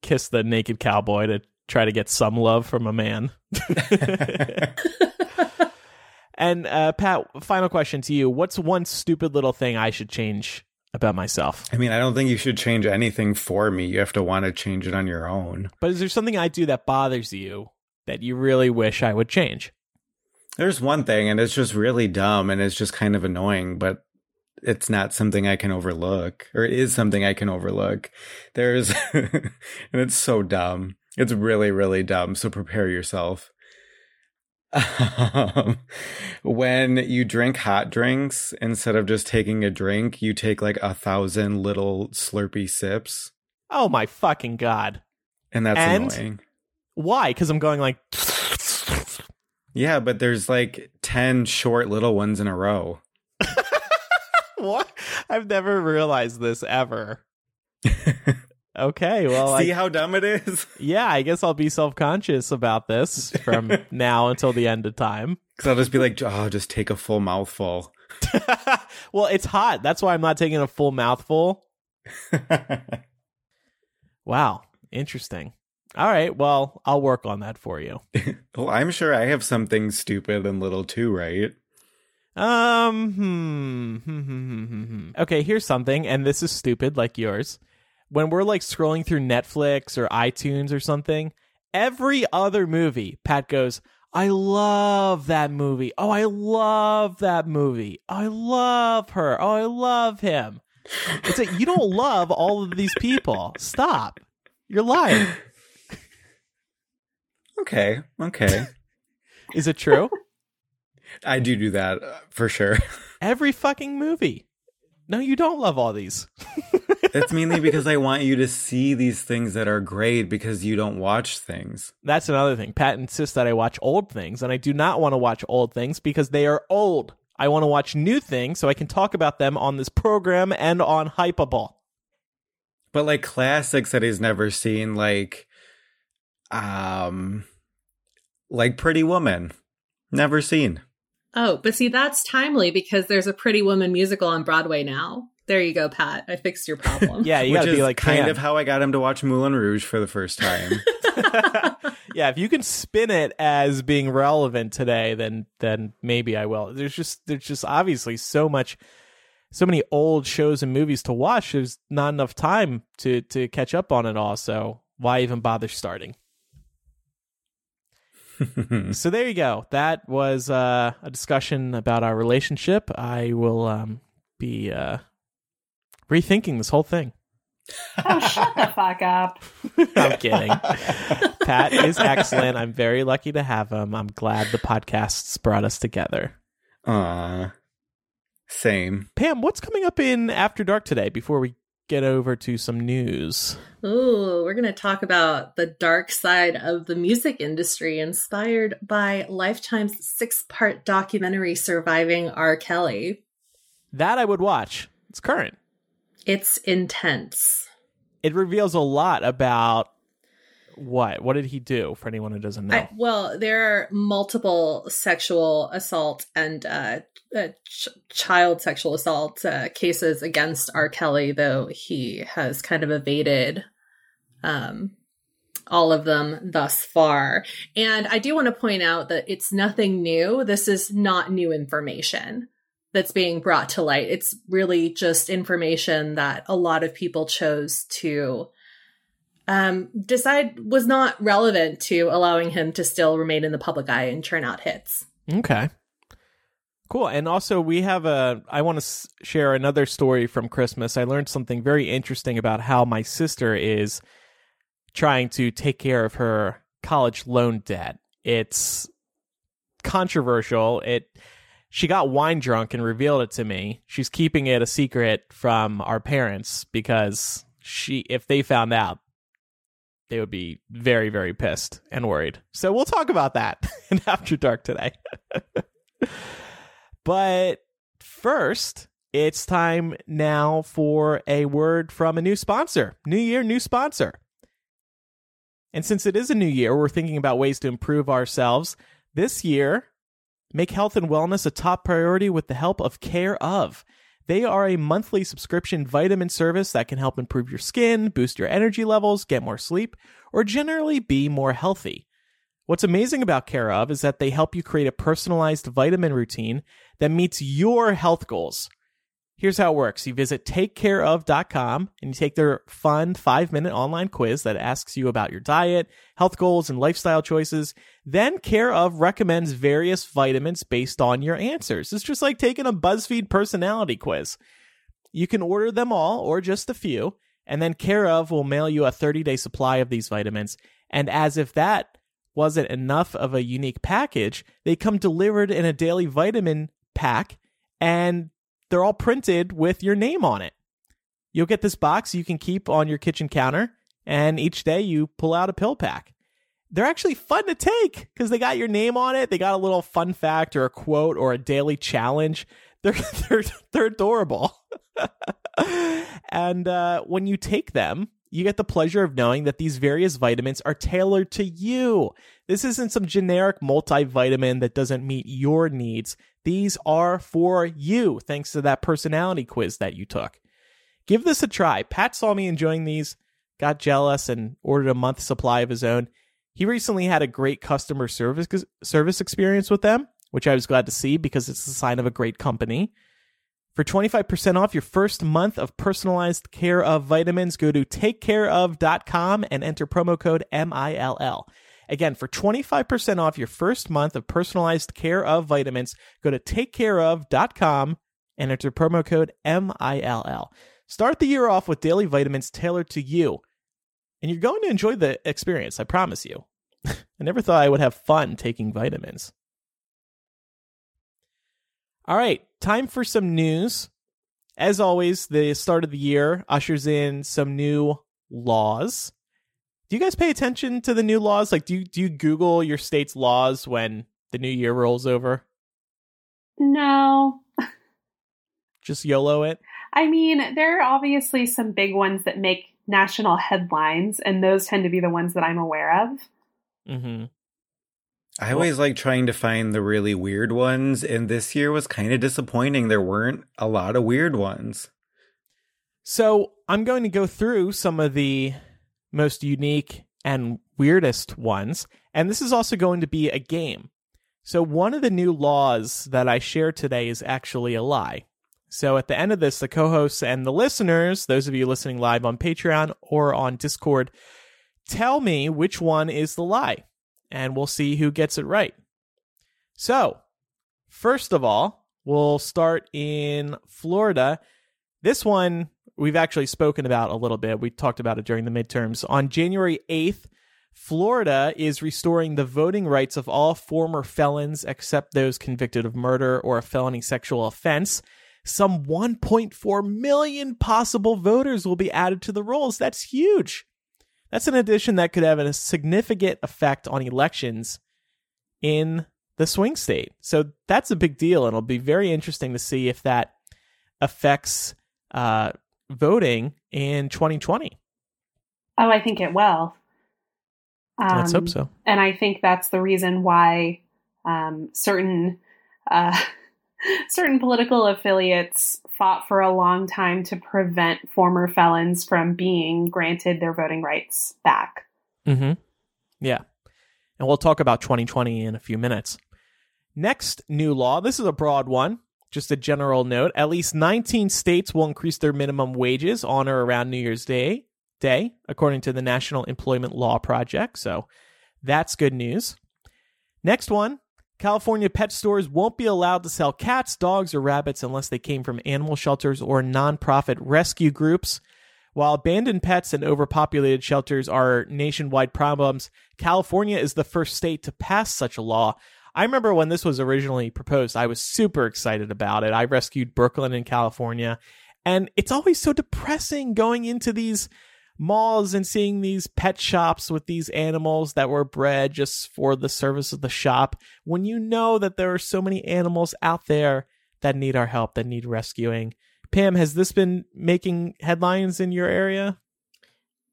kiss the naked cowboy to try to get some love from a man. And uh, Pat, final question to you: What's one stupid little thing I should change about myself? I mean, I don't think you should change anything for me. You have to want to change it on your own. But is there something I do that bothers you that you really wish I would change? There's one thing, and it's just really dumb, and it's just kind of annoying, but it's not something I can overlook, or it is something I can overlook. There's, and it's so dumb. It's really, really dumb. So prepare yourself. Um, when you drink hot drinks, instead of just taking a drink, you take like a thousand little slurpy sips, Oh my fucking god! and that's And? annoying. Why? Because I'm going like. Yeah, but there's like 10 short little ones in a row. what? I've never realized this ever. Okay, well, See I, how dumb it is? yeah, I guess I'll be self conscious about this from now until the end of time. Because I'll just be like, oh, just take a full mouthful. well, it's hot. That's why I'm not taking a full mouthful. Wow, interesting. All right, well, I'll work on that for you. well, I'm sure I have something stupid and little too, right? Um, hmm, hmm, hmm, hmm. Okay, here's something, and this is stupid like yours. When we're like scrolling through Netflix or iTunes or something, every other movie, Pat goes, I love that movie. Oh, I love that movie. I love her. Oh, I love him. It's like you don't love all of these people. Stop. You're lying. Okay, okay. Is it true? I do do that uh, for sure. Every fucking movie. No, you don't love all these. it's mainly because I want you to see these things that are great because you don't watch things. That's another thing. Pat insists that I watch old things, and I do not want to watch old things because they are old. I want to watch new things so I can talk about them on this program and on Hypable. But like classics that he's never seen, like, um, like Pretty Woman, never seen. Oh, but see, that's timely because there's a Pretty Woman musical on Broadway now. There you go, Pat. I fixed your problem. Yeah, you Which got to is be like kind Pam. of how I got him to watch Moulin Rouge for the first time. yeah, if you can spin it as being relevant today, then then maybe I will. There's just there's just obviously so much so many old shows and movies to watch. There's not enough time to to catch up on it all. So why even bother starting? so there you go. That was uh, a discussion about our relationship. I will um, be uh, rethinking this whole thing. Oh, shut the fuck up. I'm kidding. Pat is excellent. I'm very lucky to have him. I'm glad the podcasts brought us together. Aw. Same. Pam, what's coming up in After Dark today before we get over to some news? Ooh, we're going to talk about the dark side of the music industry inspired by Lifetime's six part documentary Surviving R. Kelly. That I would watch. It's current. It's intense. It reveals a lot about what? What did he do for anyone who doesn't know? I, well, there are multiple sexual assault and uh, uh, ch- child sexual assault uh, cases against R. Kelly, though he has kind of evaded um, all of them thus far. And I do want to point out that it's nothing new. This is not new information that's being brought to light. It's really just information that a lot of people chose to um, decide was not relevant to allowing him to still remain in the public eye and churn out hits. Okay. Cool. And also, we have a. I want to s- share another story from Christmas. I learned something very interesting about how my sister is trying to take care of her college loan debt. It's controversial. It. She got wine drunk and revealed it to me. She's keeping it a secret from our parents because she, if they found out, they would be very, very pissed and worried. So we'll talk about that in After Dark today. but first, it's time now for a word from a new sponsor. New year, new sponsor. And since it is a new year, we're thinking about ways to improve ourselves. This year, make health and wellness a top priority with the help of Care of. They are a monthly subscription vitamin service that can help improve your skin, boost your energy levels, get more sleep, or generally be more healthy. What's amazing about Care of is that they help you create a personalized vitamin routine that meets your health goals. Here's how it works. You visit takecareof.com and you take their fun five minute online quiz that asks you about your diet, health goals, and lifestyle choices. Then Care of recommends various vitamins based on your answers. It's just like taking a BuzzFeed personality quiz. You can order them all or just a few, and then Care of will mail you a 30 day supply of these vitamins. And as if that wasn't enough of a unique package, they come delivered in a daily vitamin pack and they're all printed with your name on it. You'll get this box you can keep on your kitchen counter, and each day you pull out a pill pack. They're actually fun to take because they got your name on it. They got a little fun fact or a quote or a daily challenge. They're they're they're adorable. and uh, when you take them, you get the pleasure of knowing that these various vitamins are tailored to you. This isn't some generic multivitamin that doesn't meet your needs. These are for you, thanks to that personality quiz that you took. Give this a try. Pat saw me enjoying these, got jealous, and ordered a month supply of his own. He recently had a great customer service service experience with them, which I was glad to see because it's a sign of a great company. For 25% off your first month of personalized care of vitamins, go to takecareof.com and enter promo code MILL. Again, for 25% off your first month of personalized care of vitamins, go to takecareof.com and enter promo code MILL. Start the year off with daily vitamins tailored to you, and you're going to enjoy the experience, I promise you. I never thought I would have fun taking vitamins. All right, time for some news. As always, the start of the year ushers in some new laws. Do you guys pay attention to the new laws? Like, do you, do you Google your state's laws when the new year rolls over? No. Just YOLO it? I mean, there are obviously some big ones that make national headlines, and those tend to be the ones that I'm aware of. Mm-hmm. I always like trying to find the really weird ones, and this year was kind of disappointing. There weren't a lot of weird ones. So I'm going to go through some of the most unique and weirdest ones, and this is also going to be a game. So one of the new laws that I share today is actually a lie. So at the end of this, the co-hosts and the listeners, those of you listening live on Patreon or on Discord, tell me which one is the lie and we'll see who gets it right. So, first of all, we'll start in Florida. This one we've actually spoken about a little bit. We talked about it during the midterms. On January 8th, Florida is restoring the voting rights of all former felons except those convicted of murder or a felony sexual offense. Some 1.4 million possible voters will be added to the rolls. That's huge. That's an addition that could have a significant effect on elections in the swing state. So that's a big deal. And it'll be very interesting to see if that affects uh, voting in 2020. Oh, I think it will. Um, Let's hope so. And I think that's the reason why um, certain uh, certain political affiliates fought for a long time to prevent former felons from being granted their voting rights back. Mm-hmm. Yeah. And we'll talk about 2020 in a few minutes. Next new law. This is a broad one. Just a general note. At least 19 states will increase their minimum wages on or around New Year's Day, Day, according to the National Employment Law Project. So that's good news. Next one. California pet stores won't be allowed to sell cats, dogs, or rabbits unless they came from animal shelters or nonprofit rescue groups. While abandoned pets and overpopulated shelters are nationwide problems, California is the first state to pass such a law. I remember when this was originally proposed, I was super excited about it. I rescued Brooklyn in California, and it's always so depressing going into these malls and seeing these pet shops with these animals that were bred just for the service of the shop when you know that there are so many animals out there that need our help, that need rescuing. Pam, has this been making headlines in your area?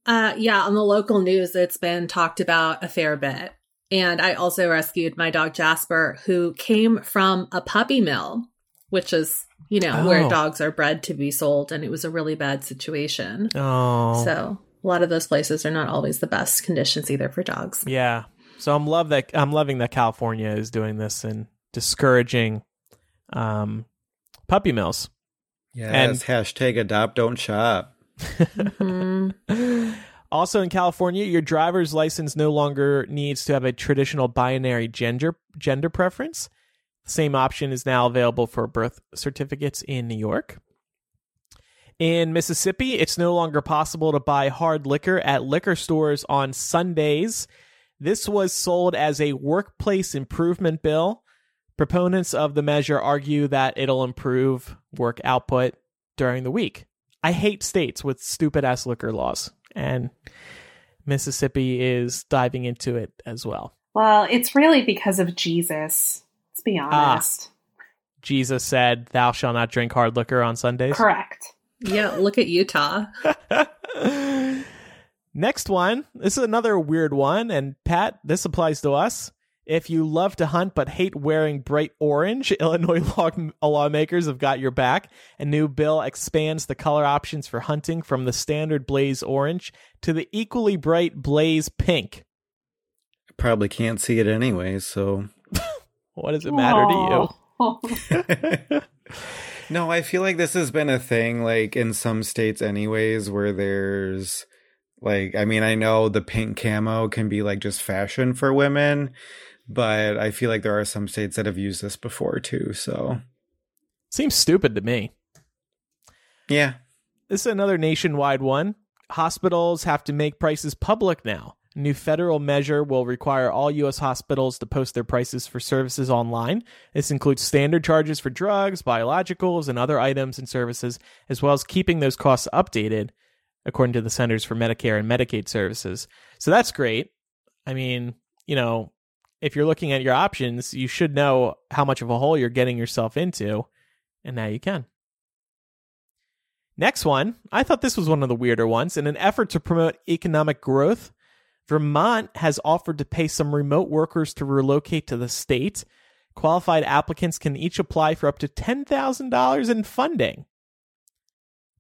Uh, yeah, on the local news, it's been talked about a fair bit. And I also rescued my dog Jasper, who came from a puppy mill, which is, you know, Oh. where dogs are bred to be sold. And it was a really bad situation. Oh, So a lot of those places are not always the best conditions either for dogs. yeah. So I'm love that I'm loving that California is doing this and discouraging um, puppy mills. Yes, hashtag adopt, don't shop. Also in California, your driver's license no longer needs to have a traditional binary gender gender preference. Same option is now available for birth certificates in New York. In Mississippi, it's no longer possible to buy hard liquor at liquor stores on Sundays. This was sold as a workplace improvement bill. Proponents of the measure argue that it'll improve work output during the week. I hate states with stupid ass liquor laws, and Mississippi is diving into it as well. Well, it's really because of Jesus. Let's be Ah. honest. Jesus said, Thou shalt not drink hard liquor on Sundays. Correct. yeah, look at Utah. Next one. This is another weird one. And Pat, this applies to us. If you love to hunt but hate wearing bright orange, Illinois law- lawmakers have got your back. A new bill expands the color options for hunting from the standard blaze orange to the equally bright blaze pink. Probably can't see it anyway, so. What does it matter to you? no, I feel like this has been a thing, like in some states, anyways, where there's like, I mean, I know the pink camo can be like just fashion for women, but I feel like there are some states that have used this before too. So, Seems stupid to me. yeah. This is another nationwide one. Hospitals have to make prices public now. New federal measure will require all U.S. hospitals to post their prices for services online. This includes standard charges for drugs, biologicals, and other items and services, as well as keeping those costs updated according to the Centers for Medicare and Medicaid Services. So that's great. I mean, you know, if you're looking at your options, you should know how much of a hole you're getting yourself into, and now you can. Next one, I thought this was one of the weirder ones. In an effort to promote economic growth, Vermont has offered to pay some remote workers to relocate to the state. Qualified applicants can each apply for up to $10,000 in funding.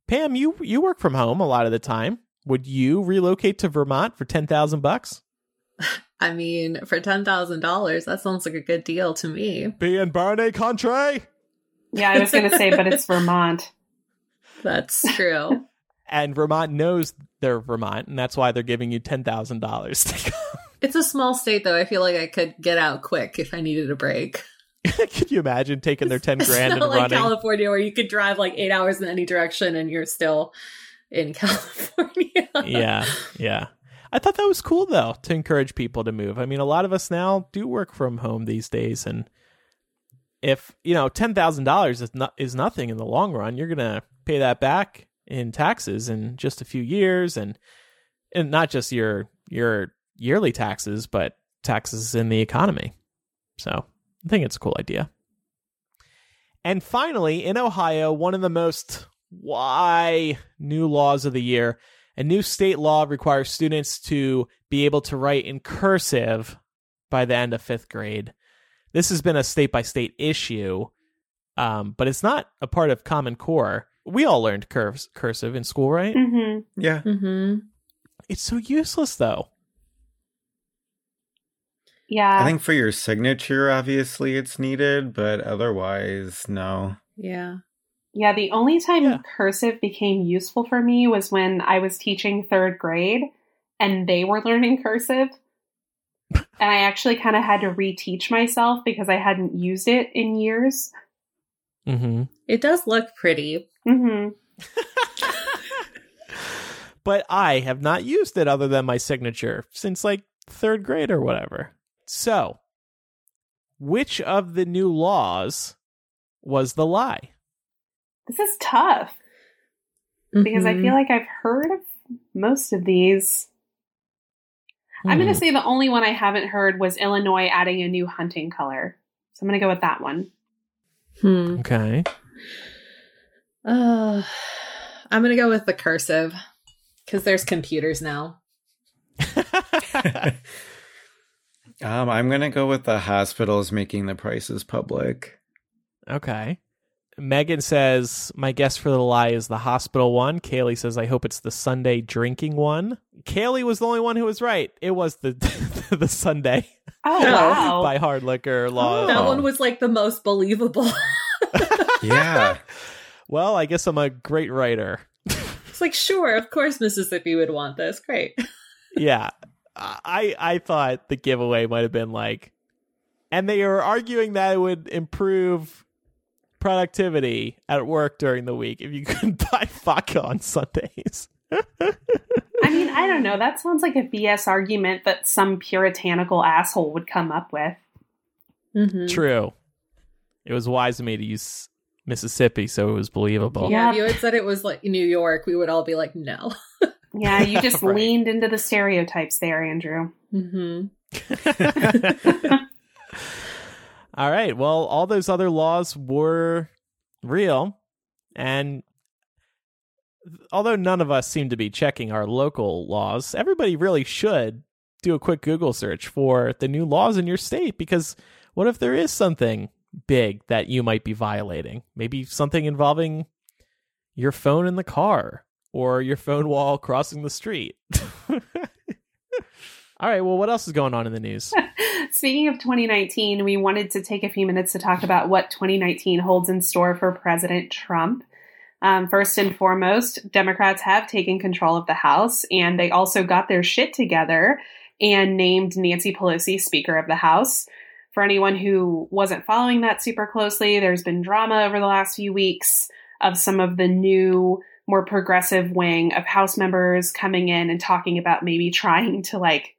Pam, you you work from home a lot of the time. Would you relocate to Vermont for 10,000 bucks? I mean, for $10,000, that sounds like a good deal to me. Be in Bernie country. yeah, I was going to say, but it's Vermont. That's true. And Vermont knows they're Vermont, and that's why they're giving you $10,000 to go. it's a small state, though. I feel like I could get out quick if I needed a break. Could you imagine taking their 10 It's grand and like running? California, where you could drive like eight hours in any direction and you're still in California. yeah, yeah. I thought that was cool though to encourage people to move. I mean, a lot of us now do work from home these days, and if you know ten thousand dollars is not is nothing in the long run, you're gonna pay that back in taxes in just a few years, and and not just your your yearly taxes, but taxes in the economy. So I think it's a cool idea. And finally, in Ohio, one of the most why new laws of the year A new state law requires students to be able to write in cursive by the end of fifth grade. This has been a state by state issue, um, but it's not a part of Common Core. We all learned curves, cursive in school, right? hmm Yeah. Mm-hmm. It's so useless, though. Yeah. I think for your signature, obviously it's needed, but otherwise, no. Yeah. Yeah, the only time Yeah. cursive became useful for me was when I was teaching third grade and they were learning cursive. and I actually kind of had to reteach myself because I hadn't used it in years. Mm-hmm. It does look pretty. Hmm but I have not used it other than my signature since like third grade or whatever. So, which of the new laws was the lie? This is tough because I Mhm. feel like I've heard of most of these. I'm going Hmm. to say the only one I haven't heard was Illinois adding a new hunting color. So I'm going to go with that one. Hmm. Okay. Uh, I'm gonna go with the cursive because there's computers now. Um, I'm gonna go with the hospitals making the prices public. okay. Megan says, My guess for the lie is the hospital one. Kaylee says, I hope it's the Sunday drinking one. Kaylee was the only one who was right. It was the the Sunday Oh, wow. by hard liquor law. That Oh. one was like the most believable. Yeah. Well, I guess I'm a great writer. it's like, sure, of course, Mississippi would want this. Great. yeah i i thought the giveaway might have been like and they were arguing that it would improve productivity at work during the week if you could buy vodka on sundays I mean, I don't know. That sounds like a BS argument that some puritanical asshole would come up with. Mm-hmm. true it was wise of me to use mississippi so it was believable Yeah, if you had said it was like New York, we would all be like, no. Yeah, you just Right. leaned into the stereotypes there, Andrew. Mm-hmm. all right well all those other laws were real and although none of us seem to be checking our local laws everybody really should do a quick google search for the new laws in your state because what if there is something big that you might be violating maybe something involving your phone in the car or your phone while crossing the street all right well what else is going on in the news Speaking of 2019, we wanted to take a few minutes to talk about what 2019 holds in store for President Trump. Um, first and foremost, Democrats have taken control of the House, and they also got their shit together and named Nancy Pelosi Speaker of the House. For anyone who wasn't following that super closely, there's been drama over the last few weeks of some of the new, more progressive wing of House members coming in and talking about maybe trying to like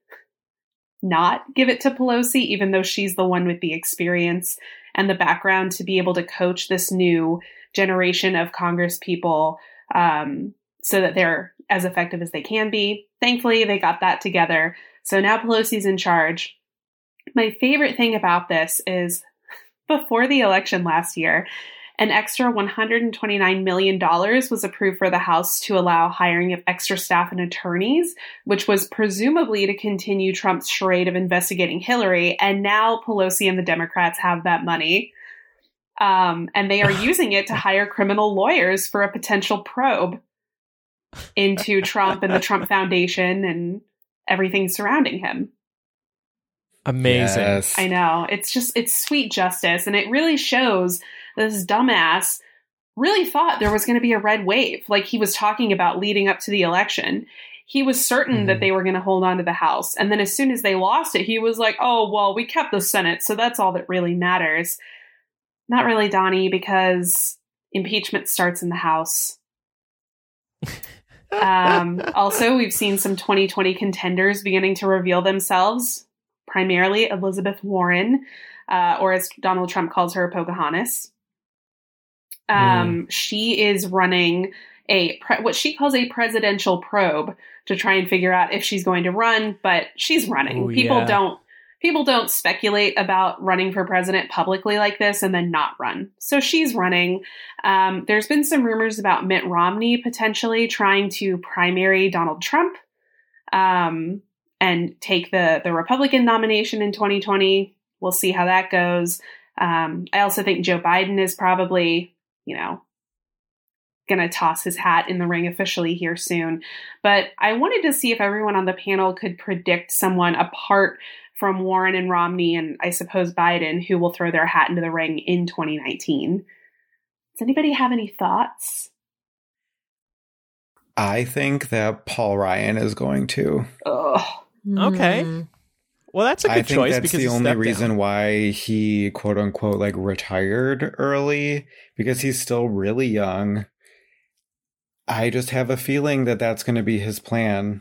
not give it to Pelosi, even though she's the one with the experience and the background to be able to coach this new generation of Congress people um, so that they're as effective as they can be. Thankfully, they got that together. So now Pelosi's in charge. My favorite thing about this is before the election last year, an extra $129 million was approved for the House to allow hiring of extra staff and attorneys which was presumably to continue Trump's charade of investigating Hillary. And now Pelosi and the Democrats have that money. Um, and they are using it to hire criminal lawyers for a potential probe into Trump and the Trump Foundation and everything surrounding him. Amazing Yes. I know. It's just, it's sweet justice. And it really shows this dumbass really thought there was going to be a red wave, like he was talking about leading up to the election. He was certain that Mhm. they were going to hold on to the House. And then as soon as they lost it, he was like, oh, well, we kept the Senate. So that's all that really matters. Not really, Donnie, because impeachment starts in the House. um, also, we've seen some 2020 contenders beginning to reveal themselves, primarily Elizabeth Warren, uh, or as Donald Trump calls her, Pocahontas. Um, She is running a pre- what she calls a presidential probe to try and figure out if she's going to run, but she's running. Oh, People yeah. don't people don't speculate about running for president publicly like this and then not run. So she's running. Um, there's been some rumors about Mitt Romney potentially trying to primary Donald Trump um, and take the the Republican nomination in 2020. We'll see how that goes. Um, I also think Joe Biden is probably, you know, going to toss his hat in the ring officially here soon. But I wanted to see if everyone on the panel could predict someone apart from Warren and Romney and I suppose Biden who will throw their hat into the ring in 2019. Does anybody have any thoughts? I think that Paul Ryan is going to. Ugh. Okay. Mm. Well, that's a good I think choice that's because the only reason down. why he quote unquote like retired early because he's still really young. I just have a feeling that that's going to be his plan.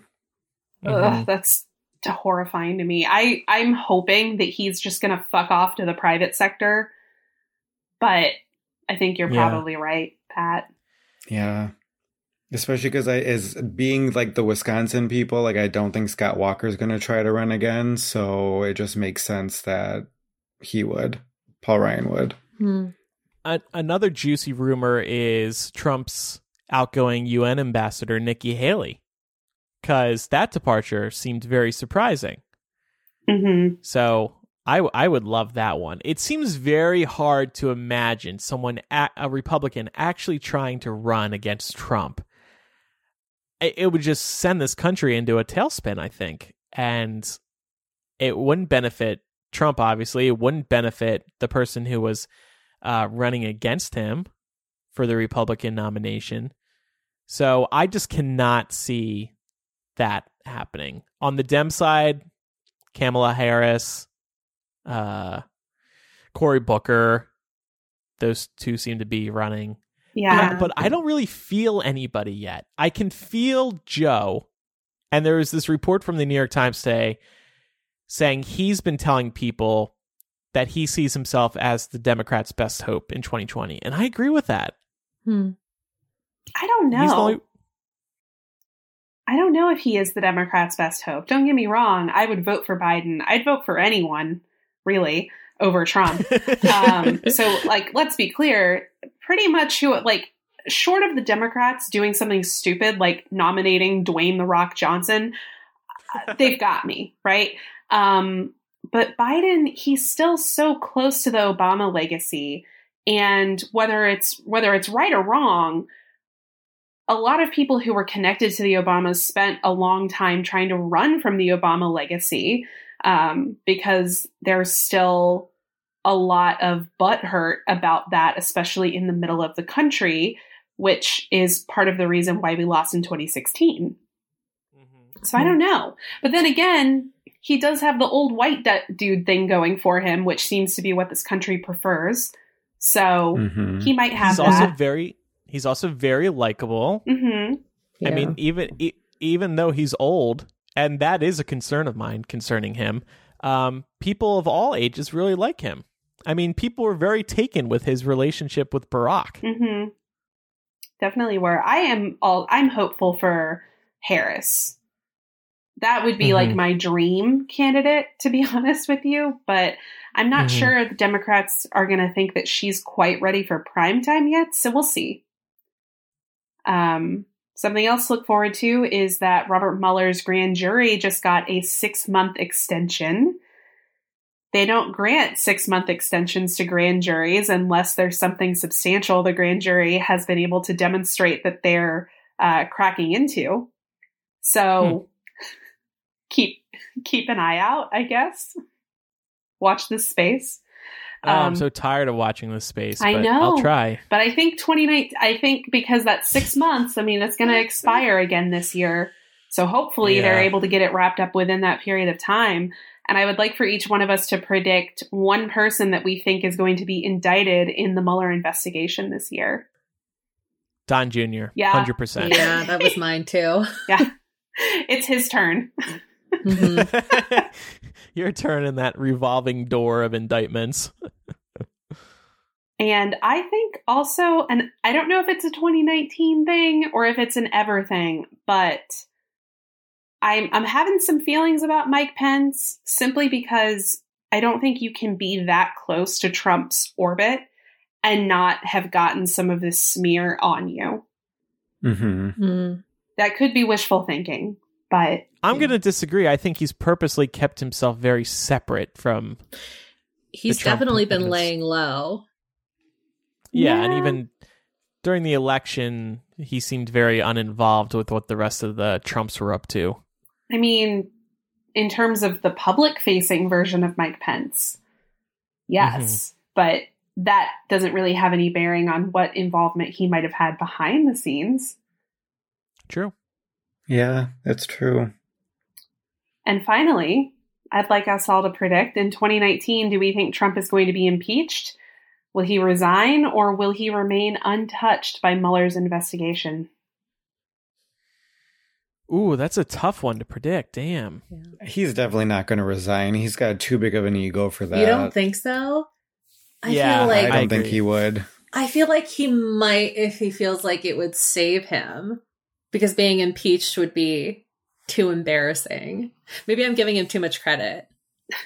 Mhm. Ugh, that's horrifying to me. I I'm hoping that he's just going to fuck off to the private sector. But I think you're Yeah. probably right, Pat. Yeah. Especially because I is being like the Wisconsin people, like I don't think Scott Walker's going to try to run again, so it just makes sense that he would, Paul Ryan would. Hmm. A- another juicy rumor is Trump's outgoing UN ambassador Nikki Haley, because that departure seemed very surprising. hmm So I I would love that one. It seems very hard to imagine someone a, a Republican actually trying to run against Trump. It, would just send this country into a tailspin, I think, and it wouldn't benefit Trump. Obviously, it wouldn't benefit the person who was uh, running against him for the Republican nomination. So I just cannot see that happening on the Dem side. Kamala Harris, uh, Cory Booker. Those two seem to be running. Yeah. Uh, but I don't really feel anybody yet. I can feel Joe. And there was this report from the New York Times today saying he's been telling people that he sees himself as the Democrats' best hope in 2020. And I agree with that. Hmm. I don't know. He's the only. I don't know if he is the Democrats' best hope. Don't get me wrong. I would vote for Biden. I'd vote for anyone, really, over Trump. um, so, like, let's be clear. Pretty much, who like, short of the Democrats doing something stupid like nominating Dwayne the Rock Johnson, uh, they've got me right. Um, but Biden, he's still so close to the Obama legacy, and whether it's whether it's right or wrong, a lot of people who were connected to the Obamas spent a long time trying to run from the Obama legacy um, because there's still a lot of butthurt about that, especially in the middle of the country, which is part of the reason why we lost in 2016. So I don't know. But then again, he does have the old white du- dude thing going for him, which seems to be what this country prefers. So Mhm. he might have he's also that. very. He's also very likable. hmm I mean, even e- even though he's old, and that is a concern of mine concerning him. Um, people of all ages really like him. I mean, people were very taken with his relationship with Barack. hmm Definitely were. I am all I'm hopeful for Harris. That would be like Mhm. my dream candidate, to be honest with you. But I'm not Mhm. sure the Democrats are going to think that she's quite ready for prime time yet. So we'll see. Um, something else to look forward to is that Robert Mueller's grand jury just got a six month extension. They don't grant six month extensions to grand juries unless there's something substantial the grand jury has been able to demonstrate that they're uh, cracking into. So keep keep an eye out, I guess. Watch this space. Oh, I'm Um, so tired of watching this space. I but know. I'll try. But I think 29 I think because that's 6 months, I mean it's going to expire again this year. So hopefully they're able to get it wrapped up within that period of time. And I would like for each one of us to predict one person that we think is going to be indicted in the Mueller investigation this year. Don Jr. Yeah. hundred percent. yeah, that was mine too. Yeah. it's his turn. Mhm. Your turn in that revolving door of indictments. And I think also, and I don't know if it's a 2019 thing or if it's an ever thing, but I'm I'm having some feelings about Mike Pence simply because I don't think you can be that close to Trump's orbit and not have gotten some of this smear on you. Mm-hmm. Mm. That could be wishful thinking, but I'm going to disagree. I think he's purposely kept himself very separate from. He's Trump definitely been opponents. laying low. Yeah, and even during the election, he seemed very uninvolved with what the rest of the Trumps were up to. I mean, in terms of the public facing version of Mike Pence, yes, mm-hmm. but that doesn't really have any bearing on what involvement he might have had behind the scenes. True. Yeah, that's true. And finally, I'd like us all to predict in 2019 do we think Trump is going to be impeached? Will he resign or will he remain untouched by Mueller's investigation? Ooh, that's a tough one to predict. Damn. He's definitely not going to resign. He's got too big of an ego for that. You don't think so? I Yeah, feel like I don't I think he would. I feel like he might if he feels like it would save him because being impeached would be too embarrassing. Maybe I'm giving him too much credit.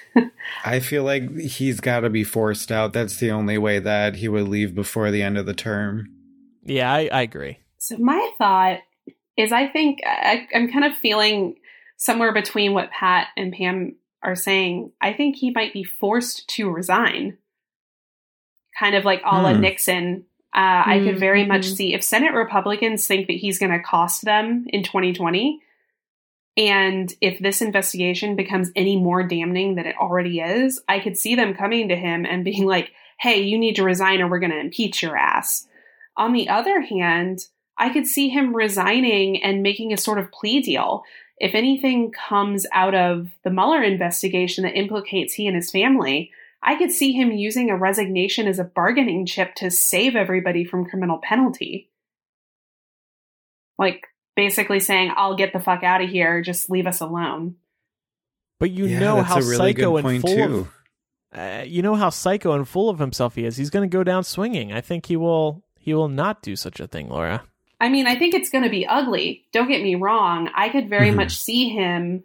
I feel like he's got to be forced out. That's the only way that he would leave before the end of the term. Yeah, I, I agree. So my thought is I think I, I'm kind of feeling somewhere between what Pat and Pam are saying. I think he might be forced to resign, kind of like a la Hmm. Nixon. Uh, I could very much Mhm. see if Senate Republicans think that he's going to cost them in 2020, and if this investigation becomes any more damning than it already is, I could see them coming to him and being like, "Hey, you need to resign, or we're going to impeach your ass." On the other hand, I could see him resigning and making a sort of plea deal. If anything comes out of the Mueller investigation that implicates he and his family, I could see him using a resignation as a bargaining chip to save everybody from criminal penalty. Like basically saying, I'll get the fuck out of here, just leave us alone. But you yeah, know how really psycho and full too. of uh, you know how psycho and full of himself he is. He's going to go down swinging. I think he will. He will not do such a thing, Laura. I mean, I think it's going to be ugly. Don't get me wrong. I could very Mhm. much see him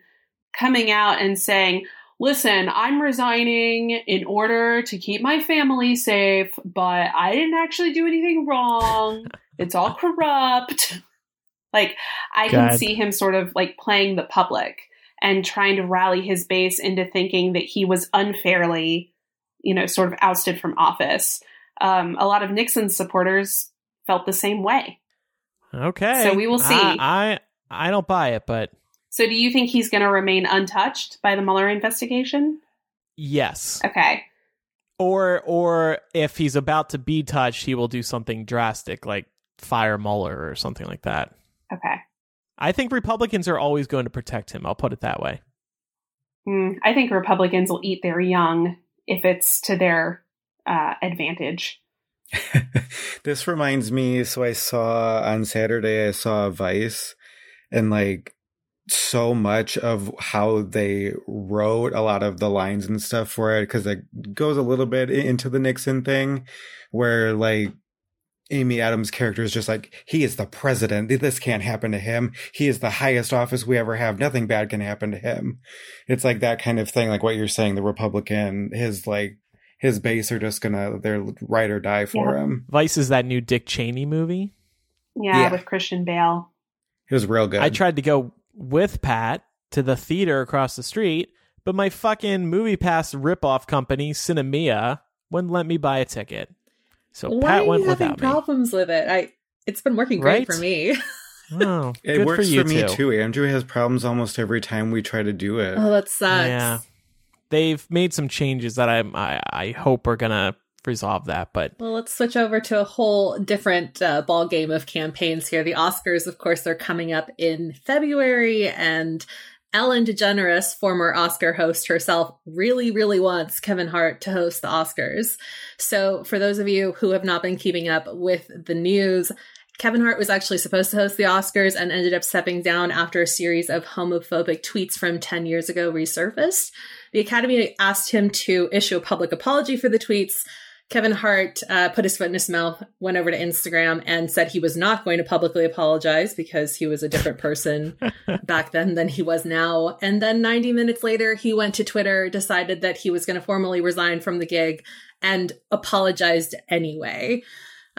coming out and saying, Listen, I'm resigning in order to keep my family safe, but I didn't actually do anything wrong. It's all corrupt. Like, I can see him sort of like playing the public and trying to rally his base into thinking that he was unfairly, you know, sort of ousted from office. Um, a lot of Nixon's supporters felt the same way. Okay. So we will see. I I, I don't buy it, but So do you think he's going to remain untouched by the Mueller investigation? yes. Okay. Or or if he's about to be touched, he will do something drastic like fire Mueller or something like that. Okay. I think Republicans are always going to protect him. I'll put it that way. Hmm, I think Republicans will eat their young if it's to their uh, advantage. this reminds me. So I saw on Saturday, I saw Vice, and like so much of how they wrote a lot of the lines and stuff for it because it goes a little bit into the Nixon thing, where like Amy Adams' character is just like, he is the president. This can't happen to him. He is the highest office we ever have. Nothing bad can happen to him. It's like that kind of thing, like what you're saying, the Republican, his like, his base are just gonna, they're ride or die for Yeah. him. Vice is that new Dick Cheney movie. Yeah, Yeah. with Christian Bale. It was real good. I tried to go with Pat to the theater across the street, but my fucking movie pass ripoff company, Sinemia, wouldn't let me buy a ticket. So Why Pat are went you having without problems with it? I it's been working great Right? for me. me. Oh, It works for, you me too. too. Andrew has problems almost every time we try to do it. oh, that sucks. Yeah. They've made some changes that I I, I hope are gonna resolve that, but Well, let's switch over to a whole different uh, ball game of campaigns here. The Oscars, of course, are coming up in February, and Ellen DeGeneres, former Oscar host herself, really, really wants Kevin Hart to host the Oscars. So, for those of you who have not been keeping up with the news, Kevin Hart was actually supposed to host the Oscars and ended up stepping down after a series of homophobic tweets from 10 years ago resurfaced. The Academy asked him to issue a public apology for the tweets. Kevin Hart uh, put his foot in his mouth, went over to Instagram, and said he was not going to publicly apologize because he was a different person back then than he was now. And then 90 minutes later, he went to Twitter, decided that he was going to formally resign from the gig, and apologized anyway.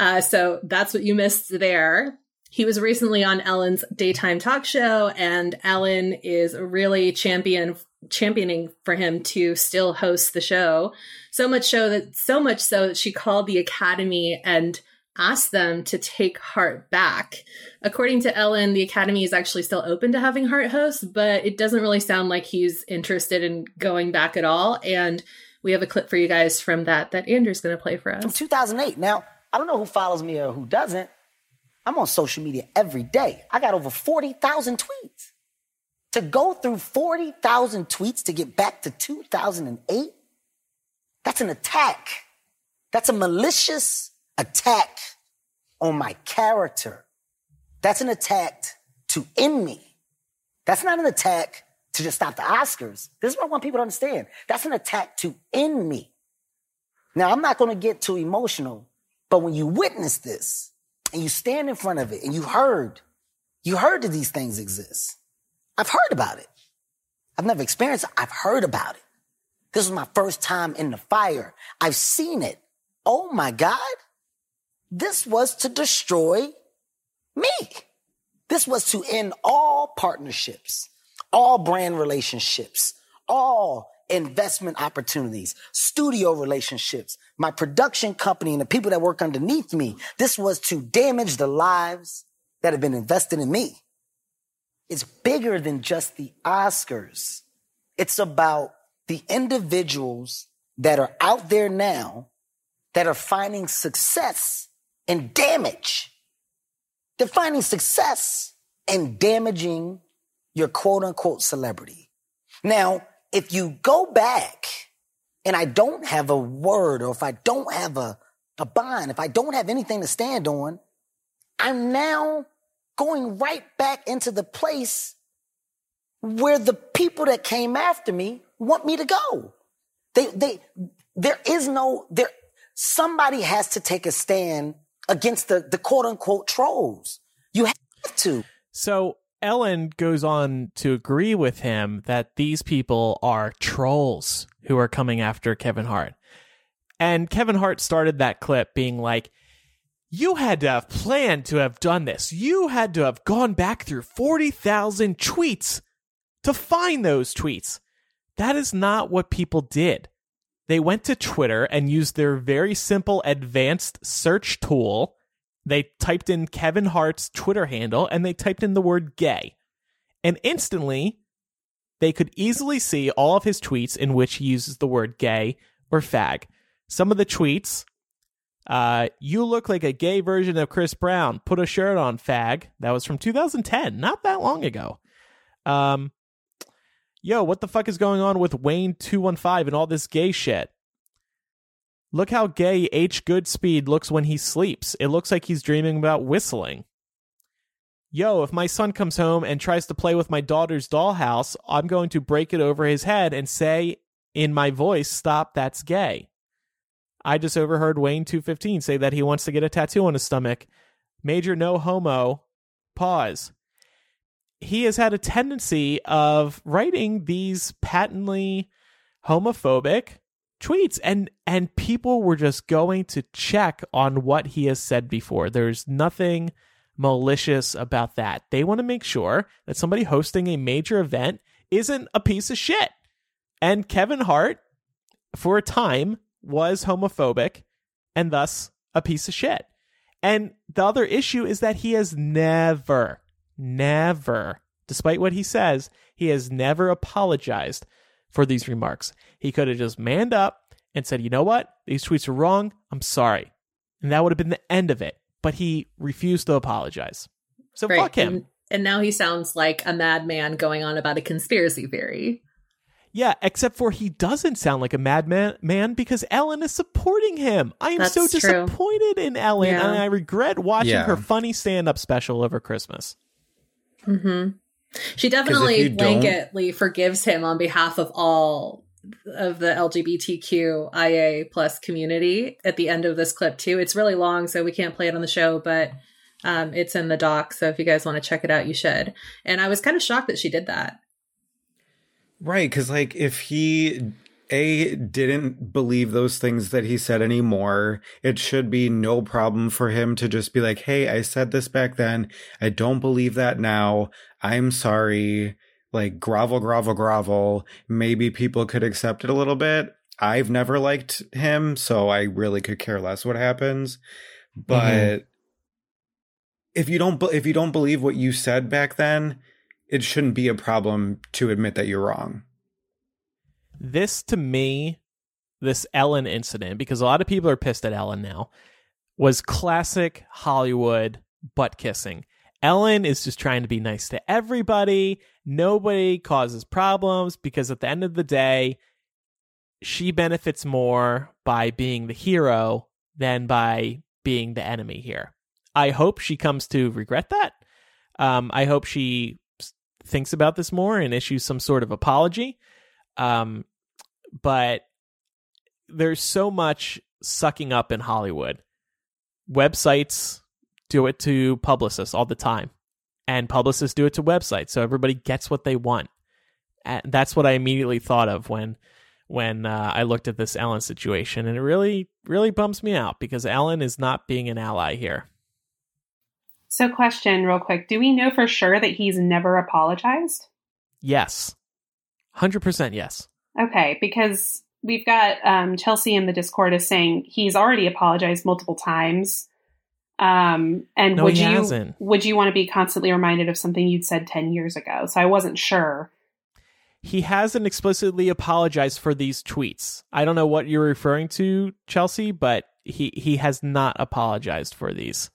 Uh, so that's what you missed there. He was recently on Ellen's daytime talk show, and Ellen is really champion championing for him to still host the show. So much so that so much so that she called the Academy and asked them to take Hart back. According to Ellen, the Academy is actually still open to having Hart host, but it doesn't really sound like he's interested in going back at all. And we have a clip for you guys from that that Andrew's going to play for us. From 2008. Now, I don't know who follows me or who doesn't. I'm on social media every day. I got over 40,000 tweets. To go through 40,000 tweets to get back to 2008, that's an attack. That's a malicious attack on my character. That's an attack to end me. That's not an attack to just stop the Oscars. This is what I want people to understand. That's an attack to end me. Now, I'm not going to get too emotional, but when you witness this and you stand in front of it and you heard, you heard that these things exist. I've heard about it. I've never experienced it. I've heard about it. This was my first time in the fire. I've seen it. Oh my God. This was to destroy me. This was to end all partnerships, all brand relationships, all investment opportunities, studio relationships, my production company and the people that work underneath me. This was to damage the lives that have been invested in me. It's bigger than just the Oscars. It's about the individuals that are out there now that are finding success and damage. They're finding success and damaging your quote unquote celebrity. Now, if you go back and I don't have a word or if I don't have a, a bond, if I don't have anything to stand on, I'm now going right back into the place where the people that came after me want me to go. They, they, there is no, there, somebody has to take a stand against the, the quote unquote trolls. You have to. So Ellen goes on to agree with him that these people are trolls who are coming after Kevin Hart. And Kevin Hart started that clip being like, you had to have planned to have done this. You had to have gone back through 40,000 tweets to find those tweets. That is not what people did. They went to Twitter and used their very simple advanced search tool. They typed in Kevin Hart's Twitter handle and they typed in the word gay. And instantly, they could easily see all of his tweets in which he uses the word gay or fag. Some of the tweets uh, you look like a gay version of Chris Brown. Put a shirt on, fag. That was from 2010, not that long ago. Um, yo, what the fuck is going on with Wayne 215 and all this gay shit? Look how gay H. Goodspeed looks when he sleeps. It looks like he's dreaming about whistling. Yo, if my son comes home and tries to play with my daughter's dollhouse, I'm going to break it over his head and say in my voice, Stop, that's gay. I just overheard Wayne 215 say that he wants to get a tattoo on his stomach. Major no homo. Pause. He has had a tendency of writing these patently homophobic tweets and and people were just going to check on what he has said before. There's nothing malicious about that. They want to make sure that somebody hosting a major event isn't a piece of shit. And Kevin Hart for a time was homophobic and thus a piece of shit. And the other issue is that he has never, never, despite what he says, he has never apologized for these remarks. He could have just manned up and said, you know what? These tweets are wrong. I'm sorry. And that would have been the end of it. But he refused to apologize. So Right. fuck him. And, and now he sounds like a madman going on about a conspiracy theory. Yeah, except for he doesn't sound like a madman man because Ellen is supporting him. I am That's so true. disappointed in Ellen, Yeah. and I regret watching Yeah. her funny stand-up special over Christmas. Mm-hmm. She definitely you don't- blanketly forgives him on behalf of all of the LGBTQIA plus community at the end of this clip too. It's really long, so we can't play it on the show, but um, it's in the doc. So if you guys want to check it out, you should. And I was kind of shocked that she did that. Right, because like if he a didn't believe those things that he said anymore, it should be no problem for him to just be like, "Hey, I said this back then. I don't believe that now. I'm sorry." Like grovel, grovel, grovel. Maybe people could accept it a little bit. I've never liked him, so I really could care less what happens. But mm-hmm. if you don't if you don't believe what you said back then, it shouldn't be a problem to admit that you're wrong. This to me, this Ellen incident, because a lot of people are pissed at Ellen now, was classic Hollywood butt kissing. Ellen is just trying to be nice to everybody. Nobody causes problems because at the end of the day, she benefits more by being the hero than by being the enemy here. I hope she comes to regret that. Um, I hope she thinks about this more and issues some sort of apology. Um, but there's so much sucking up in Hollywood. Websites do it to publicists all the time, and publicists do it to websites, so everybody gets what they want. And that's what I immediately thought of when when uh, I looked at this Ellen situation, and it really really bums me out because Ellen is not being an ally here. So, question real quick: Do we know for sure that he's never apologized? Yes, hundred percent. Yes. Okay, because we've got um, Chelsea in the Discord is saying he's already apologized multiple times. Um, and no, would you hasn't. would you want to be constantly reminded of something you'd said ten years ago? So I wasn't sure. He hasn't explicitly apologized for these tweets. I don't know what you're referring to, Chelsea, but he he has not apologized for these.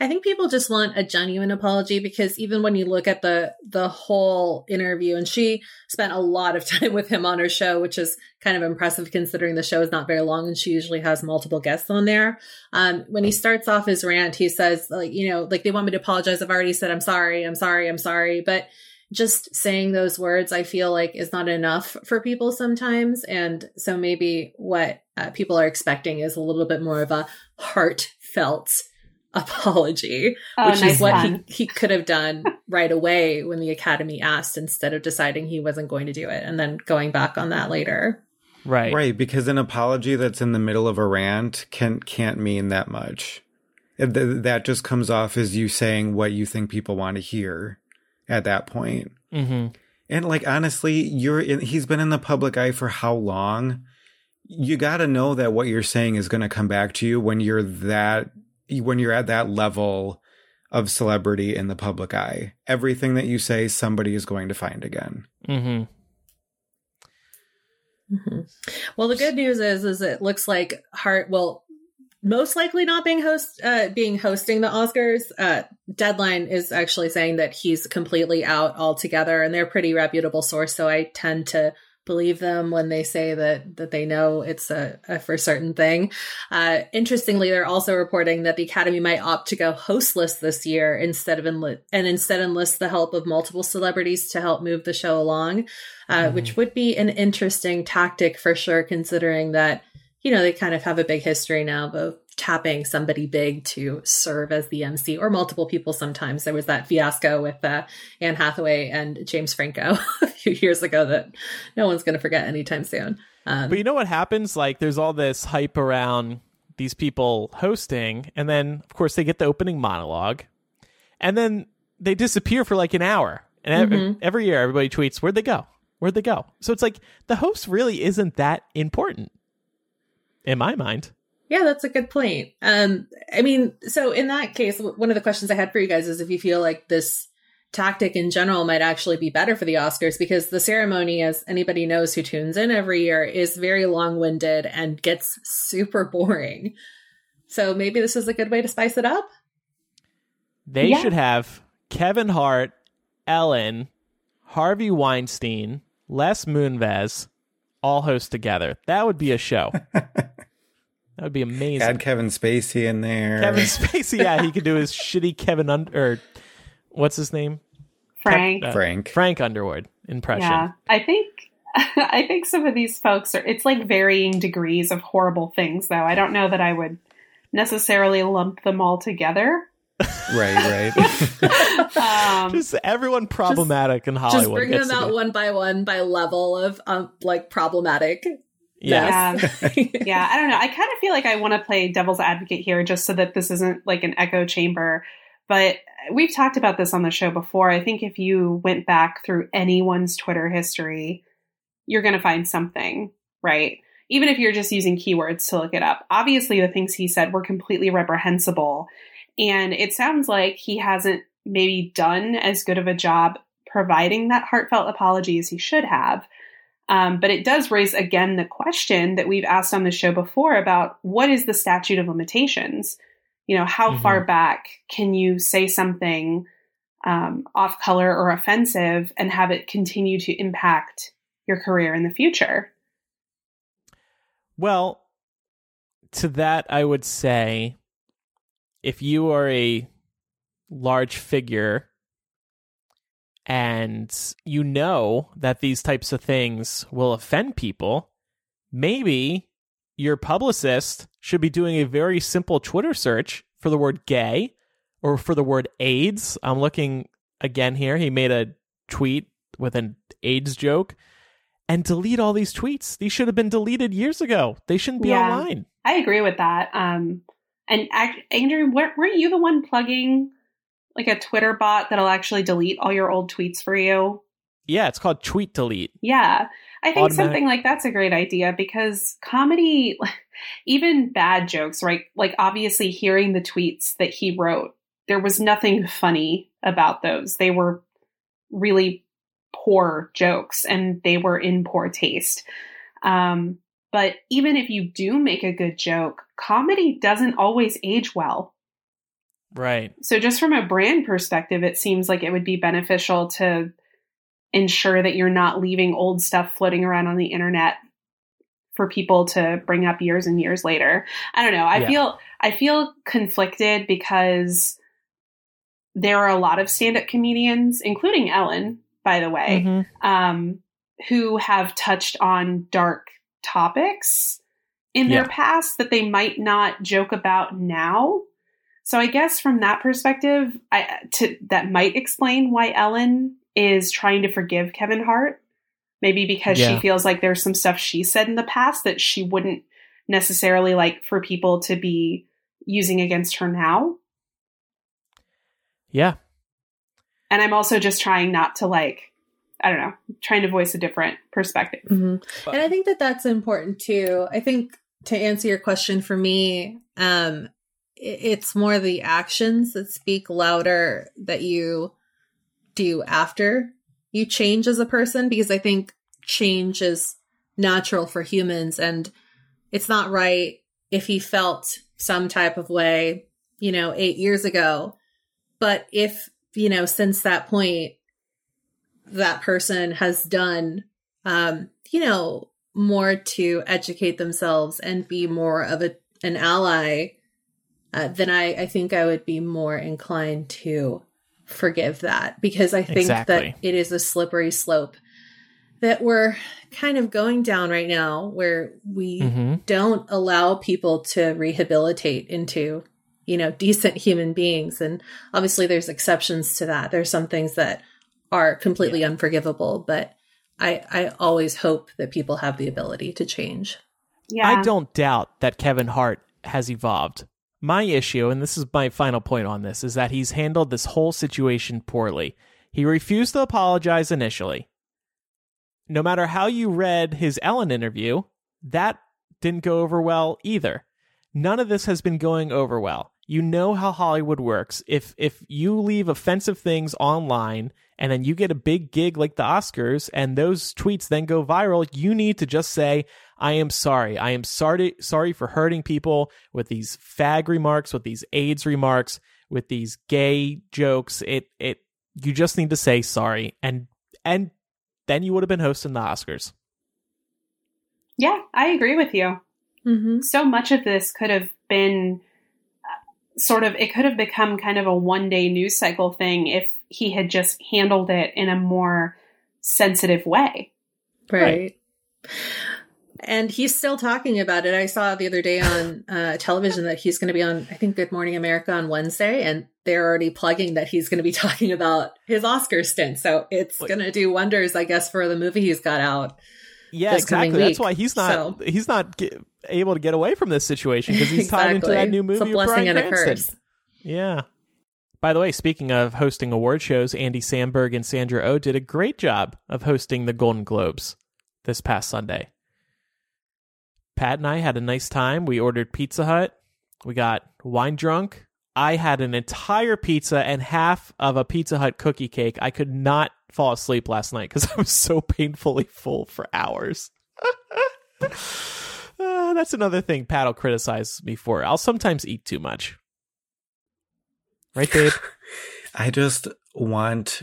I think people just want a genuine apology because even when you look at the the whole interview, and she spent a lot of time with him on her show, which is kind of impressive considering the show is not very long and she usually has multiple guests on there. Um, when he starts off his rant, he says, like, you know, like they want me to apologize. I've already said I'm sorry, I'm sorry, I'm sorry, but just saying those words, I feel like is not enough for people sometimes. And so maybe what uh, people are expecting is a little bit more of a heartfelt apology, oh, which nice is what he, he could have done right away when the Academy asked instead of deciding he wasn't going to do it and then going back on that later. Right. Right, because an apology that's in the middle of a rant can can't mean that much. That just comes off as you saying what you think people want to hear at that point. Mm-hmm. And like honestly, you're in, he's been in the public eye for how long? You got to know that what you're saying is going to come back to you when you're that when you're at that level of celebrity in the public eye. Everything that you say, somebody is going to find again. Mm-hmm. Mm-hmm. Well, the good news is, is it looks like Hart will most likely not being host, uh, being hosting the Oscars. Uh, Deadline is actually saying that he's completely out altogether, and they're a pretty reputable source. So I tend to believe them when they say that that they know it's a, a for certain thing. Uh, interestingly, they're also reporting that the Academy might opt to go hostless this year instead of enlist and instead enlist the help of multiple celebrities to help move the show along, uh, mm-hmm. which would be an interesting tactic for sure, considering that you know they kind of have a big history now of tapping somebody big to serve as the MC or multiple people sometimes. There was that fiasco with uh, Anne Hathaway and James Franco a few years ago that no one's going to forget anytime soon. Um, but you know what happens? Like there's all this hype around these people hosting, and then of course they get the opening monologue, and then they disappear for like an hour. And mm-hmm. every, every year everybody tweets, Where'd they go? Where'd they go? So it's like the host really isn't that important in my mind. Yeah, that's a good point. Um, I mean, so in that case, one of the questions I had for you guys is if you feel like this tactic in general might actually be better for the Oscars because the ceremony, as anybody knows who tunes in every year, is very long winded and gets super boring. So maybe this is a good way to spice it up. They yeah. should have Kevin Hart, Ellen, Harvey Weinstein, Les Moonves all host together. That would be a show. That would be amazing. Add Kevin Spacey in there. Kevin Spacey, yeah, he could do his shitty Kevin under or what's his name? Frank. uh, Frank. Frank Underwood impression. Yeah, I think I think some of these folks are, it's like varying degrees of horrible things, though. I don't know that I would necessarily lump them all together. right, right. Um, just everyone problematic in Hollywood. Just bring them out one by one by level of um, like problematic. Yeah. Um, yeah. yeah, I don't know. I kind of feel like I want to play devil's advocate here just so that this isn't like an echo chamber. But we've talked about this on the show before. I think if you went back through anyone's Twitter history, you're going to find something, right? Even if you're just using keywords to look it up. Obviously, the things he said were completely reprehensible. And it sounds like he hasn't maybe done as good of a job providing that heartfelt apology as he should have. Um, but it does raise again the question that we've asked on the show before about what is the statute of limitations? You know, how Mhm. far back can you say something um, off color or offensive and have it continue to impact your career in the future? Well, to that, I would say if you are a large figure and you know that these types of things will offend people, maybe your publicist should be doing a very simple Twitter search for the word gay or for the word AIDS. I'm looking again here. He made a tweet with an AIDS joke and delete all these tweets. These should have been deleted years ago. They shouldn't be Yeah. online. I agree with that. Um, and Andrew, weren't weren't you the one plugging like a Twitter bot that'll actually delete all your old tweets for you? Yeah, it's called tweet delete. Yeah. I think Automatic- something like that's a great idea because comedy, even bad jokes, right? Like, obviously, hearing the tweets that he wrote, there was nothing funny about those. They were really poor jokes and they were in poor taste. Um, but even if you do make a good joke, comedy doesn't always age well. Right. So, just from a brand perspective, it seems like it would be beneficial to ensure that you're not leaving old stuff floating around on the internet for people to bring up years and years later. I don't know. I Yeah. feel I feel conflicted because there are a lot of stand-up comedians, including Ellen, by the way, Mhm. um, who have touched on dark topics in their past that they might not joke about now. So I guess from that perspective, I to that might explain why Ellen is trying to forgive Kevin Hart. Maybe because Yeah. she feels like there's some stuff she said in the past that she wouldn't necessarily like for people to be using against her now. Yeah. And I'm also just trying not to like I don't know, trying to voice a different perspective. Mhm. And I think that that's important too. I think to answer your question for me, um, i- it's more the actions that speak louder that you do after you change as a person because I think change is natural for humans and it's not right if he felt some type of way, you know, eight years ago. But if, you know, since that point, that person has done, um, you know, more to educate themselves and be more of a, an ally, uh, then I, I think I would be more inclined to forgive that because I think Exactly. that it is a slippery slope that we're kind of going down right now where we hmm don't allow people to rehabilitate into you know decent human beings and obviously there's exceptions to that there's some things that are completely unforgivable but i i always hope that people have the ability to change Yeah. I don't doubt that Kevin Hart has evolved. My issue, and this is my final point on this, is that he's handled this whole situation poorly. He refused to apologize initially. No matter how you read his Ellen interview, that didn't go over well either. None of this has been going over well. You know how Hollywood works. If if you leave offensive things online and then you get a big gig like the Oscars and those tweets then go viral, you need to just say, I am sorry. I am sorry sorry for hurting people with these fag remarks, with these AIDS remarks, with these gay jokes. It it you just need to say sorry and and then you would have been hosting the Oscars. yeah, I agree with you. mm-hmm. so much of this could have been uh, sort of it could have become kind of a one day news cycle thing if he had just handled it in a more sensitive way Right. Right. And he's still talking about it. I saw the other day on uh, television that he's going to be on, I think, Good Morning America on Wednesday, and they're already plugging that he's going to be talking about his Oscar stint. So it's going to do wonders, I guess, for the movie he's got out. Yeah, exactly. That's why he's not So- he's not get, able to get away from this situation because he's tied into Exactly. that new movie. It's a blessing and a Cranston. curse. Yeah. By the way, speaking of hosting award shows, Andy Samberg and Sandra Oh did a great job of hosting the Golden Globes this past Sunday. Pat and I had a nice time. We ordered Pizza Hut. We got wine drunk. I had an entire pizza and half of a Pizza Hut cookie cake. I could not fall asleep last night because I was so painfully full for hours. Uh, that's another thing Pat will criticize me for. I'll sometimes eat too much. Right, Dave? I just want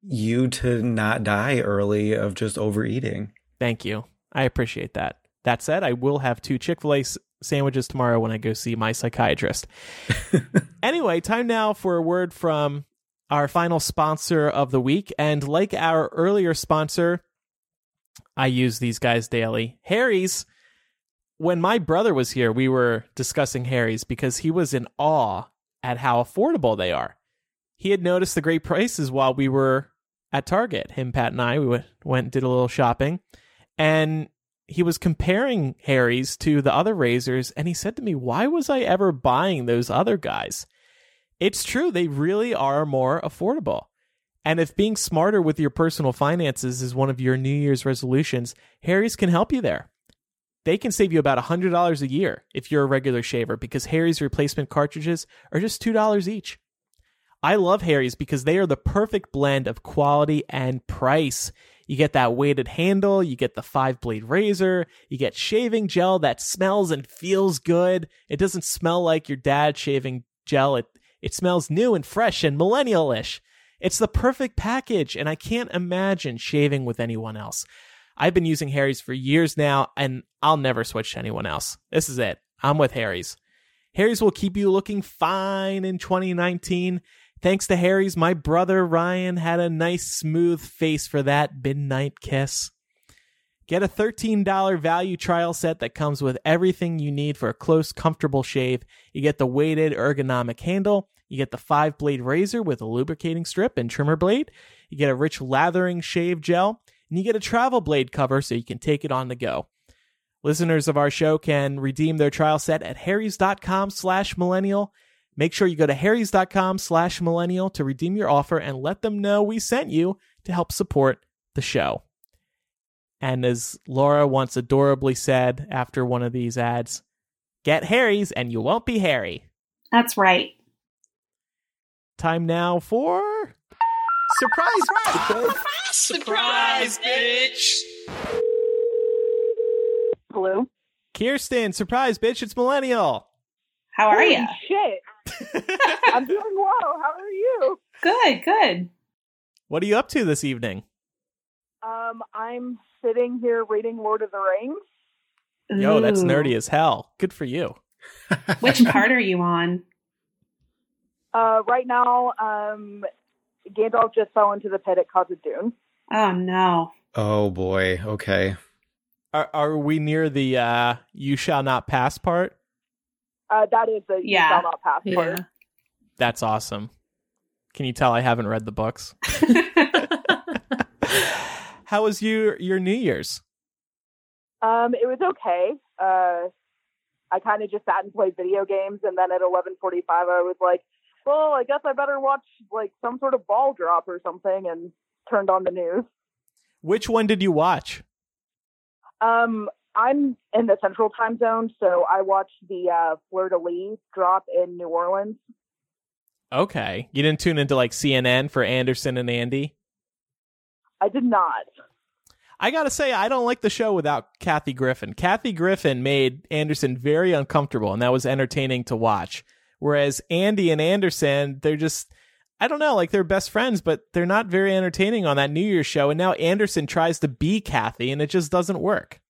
you to not die early of just overeating. Thank you. I appreciate that. That said, I will have two Chick fil A sandwiches tomorrow when I go see my psychiatrist. anyway, time now for a word from our final sponsor of the week. And like our earlier sponsor, I use these guys daily Harry's. When my brother was here, we were discussing Harry's because he was in awe at how affordable they are. He had noticed the great prices while we were at Target. Him, Pat, and I, we went, went and did a little shopping. And he was comparing Harry's to the other razors. And he said to me, Why was I ever buying those other guys? It's true. They really are more affordable. And if being smarter with your personal finances is one of your New Year's resolutions, Harry's can help you there. They can save you about $100 a year if you're a regular shaver because Harry's replacement cartridges are just $2 each. I love Harry's because they are the perfect blend of quality and price. You get that weighted handle, you get the five blade razor, you get shaving gel that smells and feels good. It doesn't smell like your dad's shaving gel. It it smells new and fresh and millennial-ish. It's the perfect package, and I can't imagine shaving with anyone else. I've been using Harry's for years now, and I'll never switch to anyone else. This is it. I'm with Harry's. Harry's will keep you looking fine in 2019. Thanks to Harry's, my brother Ryan had a nice smooth face for that midnight kiss. Get a $13 value trial set that comes with everything you need for a close, comfortable shave. You get the weighted ergonomic handle. You get the five blade razor with a lubricating strip and trimmer blade. You get a rich lathering shave gel. And you get a travel blade cover so you can take it on the go. Listeners of our show can redeem their trial set at harrys.com slash millennial. Make sure you go to harrys.com slash millennial to redeem your offer and let them know we sent you to help support the show. And as Laura once adorably said after one of these ads, get Harry's and you won't be Harry. That's right. Time now for surprise. Surprise, bitch! Hello. Kirsten, surprise, bitch, it's Millennial. How are you? Shit. I'm doing well. How are you? Good, good. What are you up to this evening? Um, I'm sitting here reading Lord of the Rings. Yo, that's Ooh. nerdy as hell. Good for you. Which part are you on? Uh, right now, um, Gandalf just fell into the pit at Khazad Dûm. Oh no. Oh boy. Okay. Are, are we near the uh, you shall not pass part? Uh, that is the you Yeah. shall not pass part. Yeah. That's awesome. Can you tell I haven't read the books? How was your your New Year's? Um, it was okay. Uh, I kind of just sat and played video games, and then at 11:45, I was like, "Well, I guess I better watch like some sort of ball drop or something," and turned on the news. Which one did you watch? Um, I'm in the Central Time Zone, so I watched the uh, Fleur de Lis drop in New Orleans. Okay, you didn't tune into like CNN for Anderson and Andy. I did not. I gotta say, I don't like the show without Kathy Griffin. Kathy Griffin made Anderson very uncomfortable, and that was entertaining to watch. Whereas Andy and Anderson, they're just, I don't know, like they're best friends, but they're not very entertaining on that New Year's show. And now Anderson tries to be Kathy, and it just doesn't work.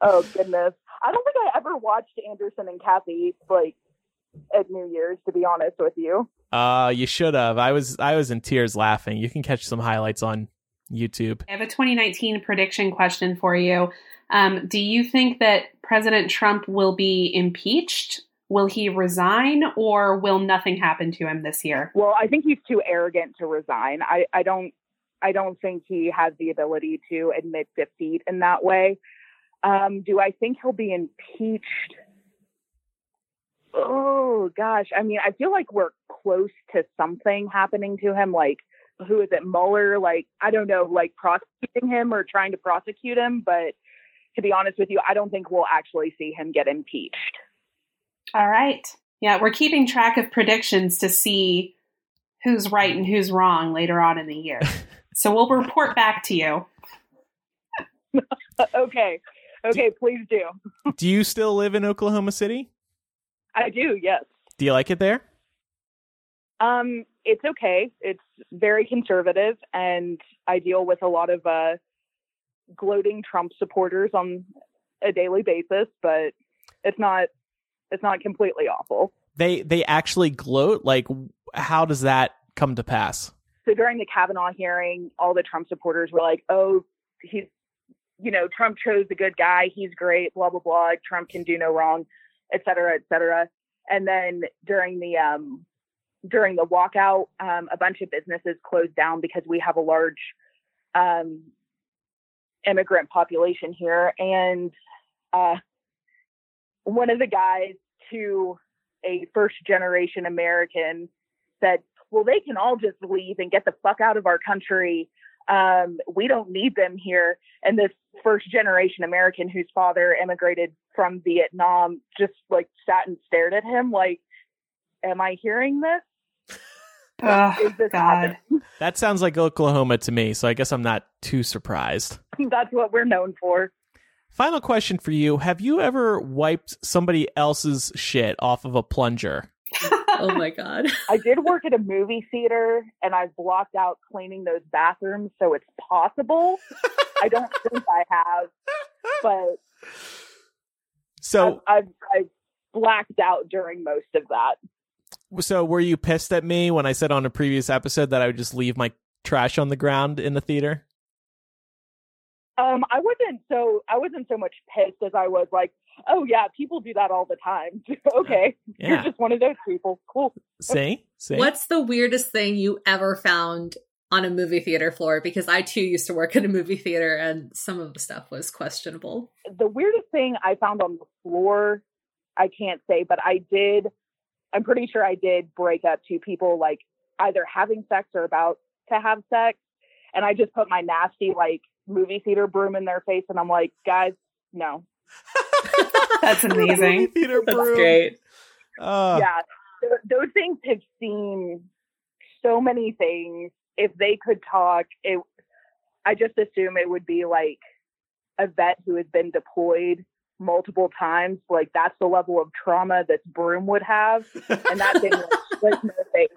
Oh goodness, I don't think I ever watched Anderson and Kathy like at New Year's. To be honest with you, Uh, you should have. I was, I was in tears laughing. You can catch some highlights on YouTube. I have a 2019 prediction question for you. Um, do you think that President Trump will be impeached? Will he resign or will nothing happen to him this year? Well, I think he's too arrogant to resign. I, I don't I don't think he has the ability to admit defeat in that way. Um, do I think he'll be impeached? Oh gosh, I mean, I feel like we're close to something happening to him. Like, who is it, Mueller? Like, I don't know, like prosecuting him or trying to prosecute him. But to be honest with you, I don't think we'll actually see him get impeached. All right. Yeah, we're keeping track of predictions to see who's right and who's wrong later on in the year. so we'll report back to you. okay. Okay, please do. Do you still live in Oklahoma City? I do, yes. Do you like it there? Um, it's okay. It's very conservative, and I deal with a lot of uh, gloating Trump supporters on a daily basis. But it's not it's not completely awful. They they actually gloat. Like, how does that come to pass? So during the Kavanaugh hearing, all the Trump supporters were like, "Oh, he's you know Trump chose the good guy. He's great. Blah blah blah. Trump can do no wrong, et cetera, et cetera." And then during the um, during the walkout, um, a bunch of businesses closed down because we have a large um, immigrant population here, and uh, one of the guys to a first generation American said, Well, they can all just leave and get the fuck out of our country. Um, we don't need them here. And this first generation American whose father immigrated from Vietnam just like sat and stared at him like, Am I hearing this? Oh, this God. That sounds like Oklahoma to me, so I guess I'm not too surprised. That's what we're known for. Final question for you. Have you ever wiped somebody else's shit off of a plunger? oh my god. I did work at a movie theater and I've blocked out cleaning those bathrooms, so it's possible. I don't think I have, but So I've, I've, I've blacked out during most of that. so were you pissed at me when I said on a previous episode that I would just leave my trash on the ground in the theater? Um, I wasn't so I wasn't so much pissed as I was like, oh yeah, people do that all the time. okay, Yeah. you're just one of those people. Cool. See? See? What's the weirdest thing you ever found on a movie theater floor? Because I too used to work in a movie theater and some of the stuff was questionable. The weirdest thing I found on the floor, I can't say, but I did. I'm pretty sure I did break up two people like either having sex or about to have sex, and I just put my nasty like movie theater broom in their face, and I'm like, guys, no. That's amazing. Theater That's broom. great. Uh, yeah, th- those things have seen so many things. If they could talk, it, I just assume it would be like a vet who has been deployed multiple times. Like that's the level of trauma this broom would have, and that thing was, was no face.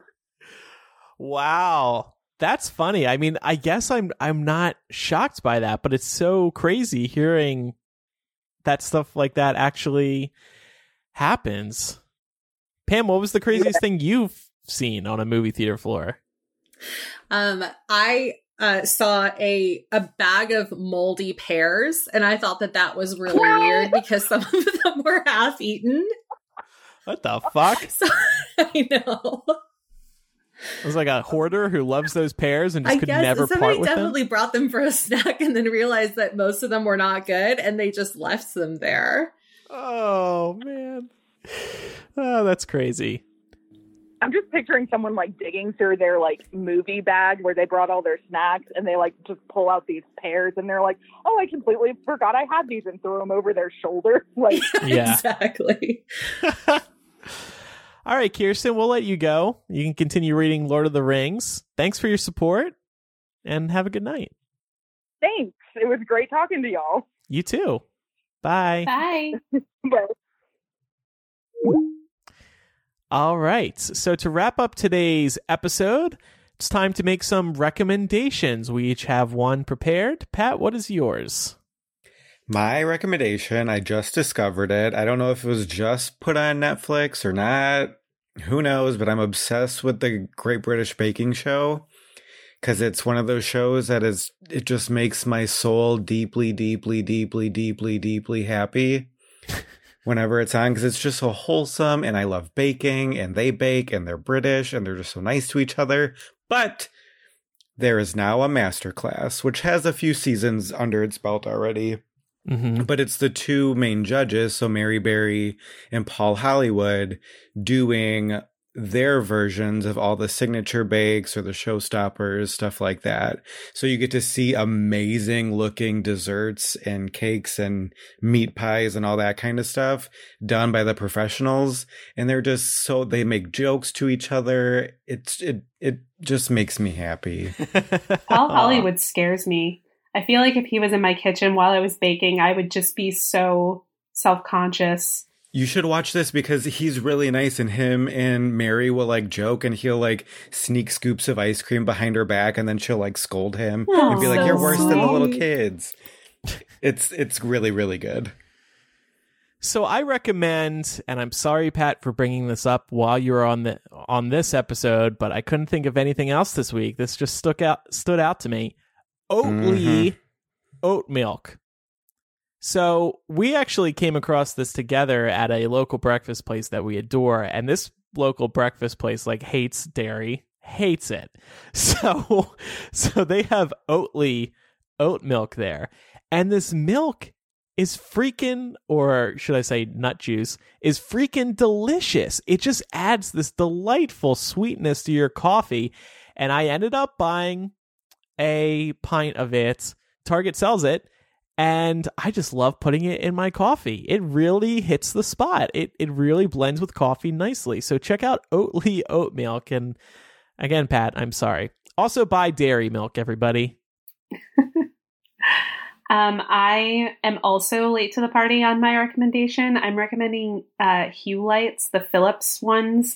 Wow. That's funny. I mean, I guess I'm I'm not shocked by that, but it's so crazy hearing that stuff like that actually happens. Pam, what was the craziest thing you've seen on a movie theater floor? Um, I uh, saw a a bag of moldy pears, and I thought that that was really weird because some of them were half eaten. What the fuck? So I know. It was like a hoarder who loves those pears and just I could guess never somebody part with them. definitely brought them for a snack and then realized that most of them were not good, and they just left them there. Oh man. Oh, that's crazy. I'm just picturing someone like digging through their like movie bag where they brought all their snacks and they like just pull out these pears and they're like, oh, I completely forgot I had these and throw them over their shoulder. Like, Yeah. exactly. All right, Kirsten, we'll let you go. You can continue reading Lord of the Rings. Thanks for your support and have a good night. thanks. It was great talking to y'all. You too. Bye. Bye. But All right. So to wrap up today's episode, it's time to make some recommendations. We each have one prepared. Pat, what is yours? My recommendation, I just discovered it. I don't know if it was just put on Netflix or not. Who knows, but I'm obsessed with the Great British Baking Show. because it's one of those shows that is it just makes my soul deeply, deeply, deeply, deeply, deeply happy whenever it's on because it's just so wholesome and I love baking and they bake and they're British and they're just so nice to each other. But there is now a master class which has a few seasons under its belt already. Mm-hmm. But it's the two main judges, so Mary Berry and Paul Hollywood, doing their versions of all the signature bakes or the showstoppers, stuff like that. So you get to see amazing looking desserts and cakes and meat pies and all that kind of stuff done by the professionals. And they're just so they make jokes to each other. It's it it just makes me happy. Paul Hollywood scares me. I feel like if he was in my kitchen while I was baking, I would just be so self conscious. You should watch this because he's really nice and him and Mary will like joke and he'll like sneak scoops of ice cream behind her back and then she'll like scold him Oh, and be like, so You're worse than the little kids. It's it's really, really good. So I recommend, and I'm sorry, Pat, for bringing this up while you were on the on this episode, but I couldn't think of anything else this week. This just stuck out stood out to me. Oatly mm-hmm. oat milk. So we actually came across this together at a local breakfast place that we adore, and this local breakfast place like hates dairy, hates it. So so they have Oatly oat milk there, and this milk is freaking, or should I say, nut juice, is freaking delicious. It just adds this delightful sweetness to your coffee. And I ended up buying a pint of it. Target sells it. And I just love putting it in my coffee. It really hits the spot. It it really blends with coffee nicely. So check out Oatly oat milk. And again, Pat, I'm sorry. Also buy dairy milk, everybody. Um, I am also late to the party on my recommendation. I'm recommending uh, Hue Lights, the Philips ones.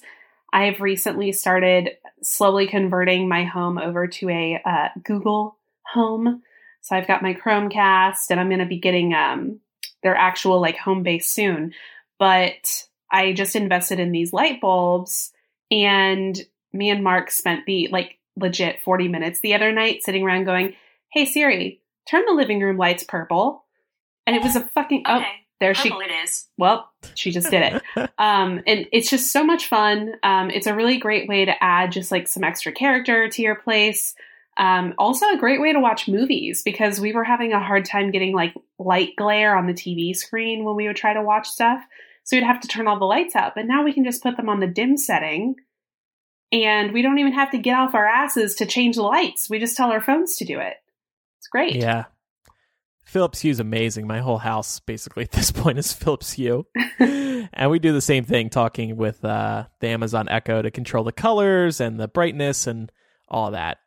I have recently started slowly converting my home over to a uh, Google Home. So I've got my Chromecast, and I'm going to be getting um, their actual like home base soon. But I just invested in these light bulbs, and me and Mark spent the like legit 40 minutes the other night sitting around going, "Hey Siri, turn the living room lights purple. And it was a fucking oh there she Purple it is. well, she just did it. um, and it's just so much fun. Um, it's a really great way to add just like some extra character to your place. Um, also a great way to watch movies because we were having a hard time getting like light glare on the TV screen when we would try to watch stuff. So we'd have to turn all the lights up. But now we can just put them on the dim setting and we don't even have to get off our asses to change the lights. We just tell our phones to do it. It's great. Yeah. Philips Hue's amazing. My whole house basically at this point is Philips Hue. and we do the same thing talking with uh, the Amazon Echo to control the colors and the brightness and all that.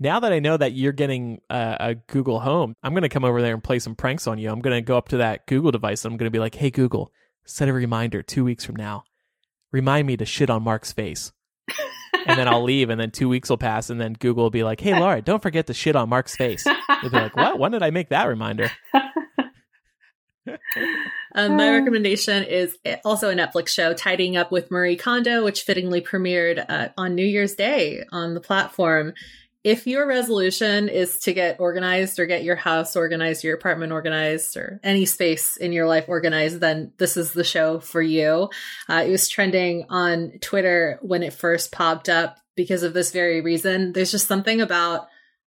Now that I know that you're getting uh, a Google Home, I'm going to come over there and play some pranks on you. I'm going to go up to that Google device and I'm going to be like, hey, Google, set a reminder two weeks from now. Remind me to shit on Mark's face. And then I'll leave, and then two weeks will pass, and then Google will be like, "Hey, Laura, don't forget to shit on Mark's face." You'll be like, "What? When did I make that reminder?" Um, my recommendation is also a Netflix show, Tidying Up with Marie Kondo, which fittingly premiered uh, on New Year's Day on the platform. If your resolution is to get organized or get your house organized, your apartment organized, or any space in your life organized, then this is the show for you. Uh, it was trending on Twitter when it first popped up because of this very reason. There's just something about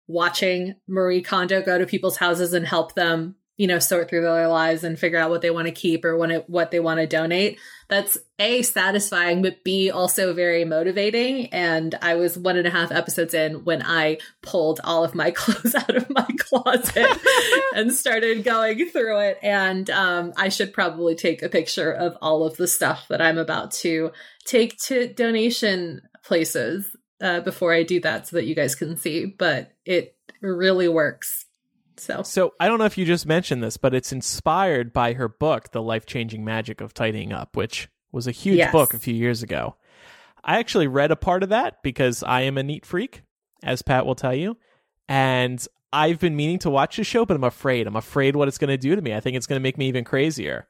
watching Marie Kondo go to people's houses and help them you know sort through their lives and figure out what they want to keep or what they want to donate. That's a satisfying but b also very motivating. And i was one and a half episodes in when i pulled all of my clothes out of my closet and started going through it. And um, i should probably take a picture of all of the stuff that i'm about to take to donation places uh, before i do that so that you guys can see. But it really works so, so I don't know if you just mentioned this, but it's inspired by her book, The Life Changing Magic of Tidying Up, which was a huge Yes. book a few years ago. I actually read a part of that because I am a neat freak, as Pat will tell you. And I've been meaning to watch the show, but I'm afraid. I'm afraid what it's going to do to me. I think it's going to make me even crazier.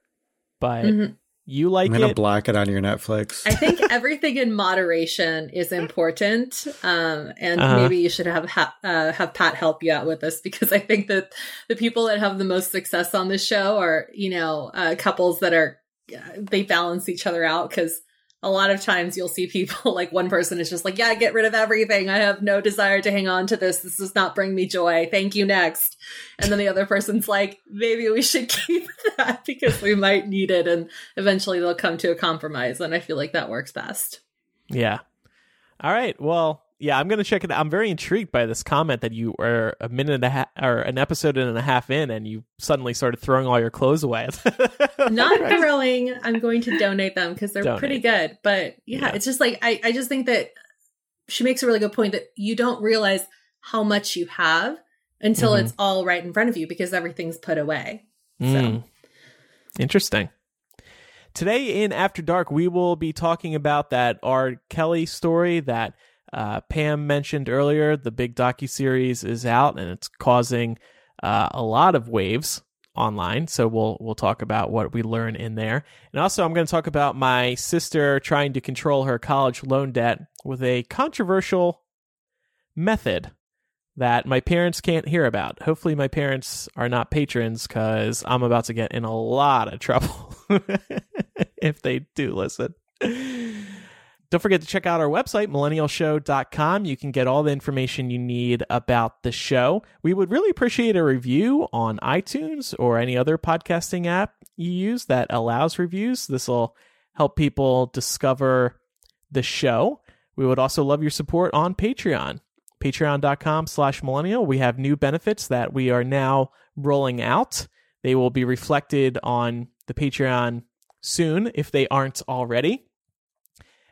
But Mhm. You like I'm gonna it? block it on your Netflix. I think everything in moderation is important, um, and Uh-huh. maybe you should have ha- uh, have Pat help you out with this because I think that the people that have the most success on this show are you know uh, couples that are uh, they balance each other out because a lot of times you'll see people like one person is just like yeah get rid of everything. I have no desire to hang on to this. This does not bring me joy. Thank you next. And then the other person's like maybe we should keep that because we might need it. And eventually they'll come to a compromise and i feel like that works best. Yeah. All right. Well, yeah, I'm gonna check it. out. I'm very intrigued by this comment that you were a minute and a half or an episode and a half in, and you suddenly started throwing all your clothes away. not throwing i'm going to donate them because they're Donate. pretty good but yeah, Yeah. it's just like I, I just think that she makes a really good point that you don't realize how much you have until Mhm. it's all right in front of you because everything's put away Mm. Interesting. Today in After Dark, we will be talking about that R. Kelly story that uh, Pam mentioned earlier. The big docu series is out, and it's causing uh, a lot of waves online. So we'll we'll talk about what we learn in there, and also I'm going to talk about my sister trying to control her college loan debt with a controversial method that my parents can't hear about. Hopefully, my parents are not patrons because I'm about to get in a lot of trouble if they do listen. Don't forget to check out our website, millennialshow.com. You can get all the information you need about the show. We would really appreciate a review on iTunes or any other podcasting app you use that allows reviews. This will help people discover the show. We would also love your support on Patreon patreon.com slash millennial we have new benefits that we are now rolling out they will be reflected on the patreon soon if they aren't already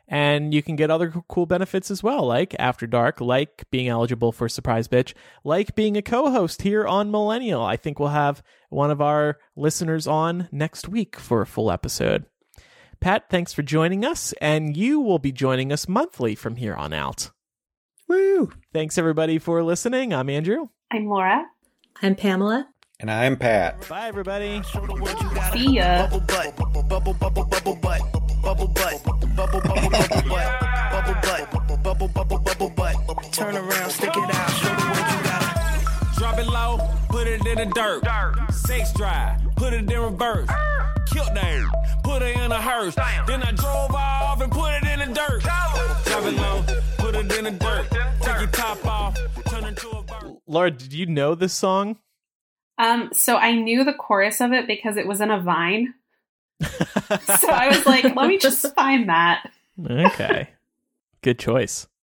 and you can get other cool benefits as well like after dark like being eligible for surprise bitch like being a co-host here on millennial i think we'll have one of our listeners on next week for a full episode pat thanks for joining us and you will be joining us monthly from here on out Woo! Thanks everybody for listening. I'm Andrew. I'm Laura. i'm pamela And I'm Pat. Bye everybody. See ya. Bubble butt, bubble bubble bubble butt, bubble butt, bubble bubble bubble butt, bubble butt, bubble bubble bubble butt. Turn around, stick it out, show the what you got. Drop it low, put it in the dirt. Sex drive, put it in reverse. Killed them, put it in a hearse. Then I drove off and put it in the dirt. Drop it low, put it in the dirt. Take your top off, turn into a bird. Laura, did you know this song? Um, so I knew the chorus of it because it was in a vine. so I was like, let me just find that. okay. Good choice.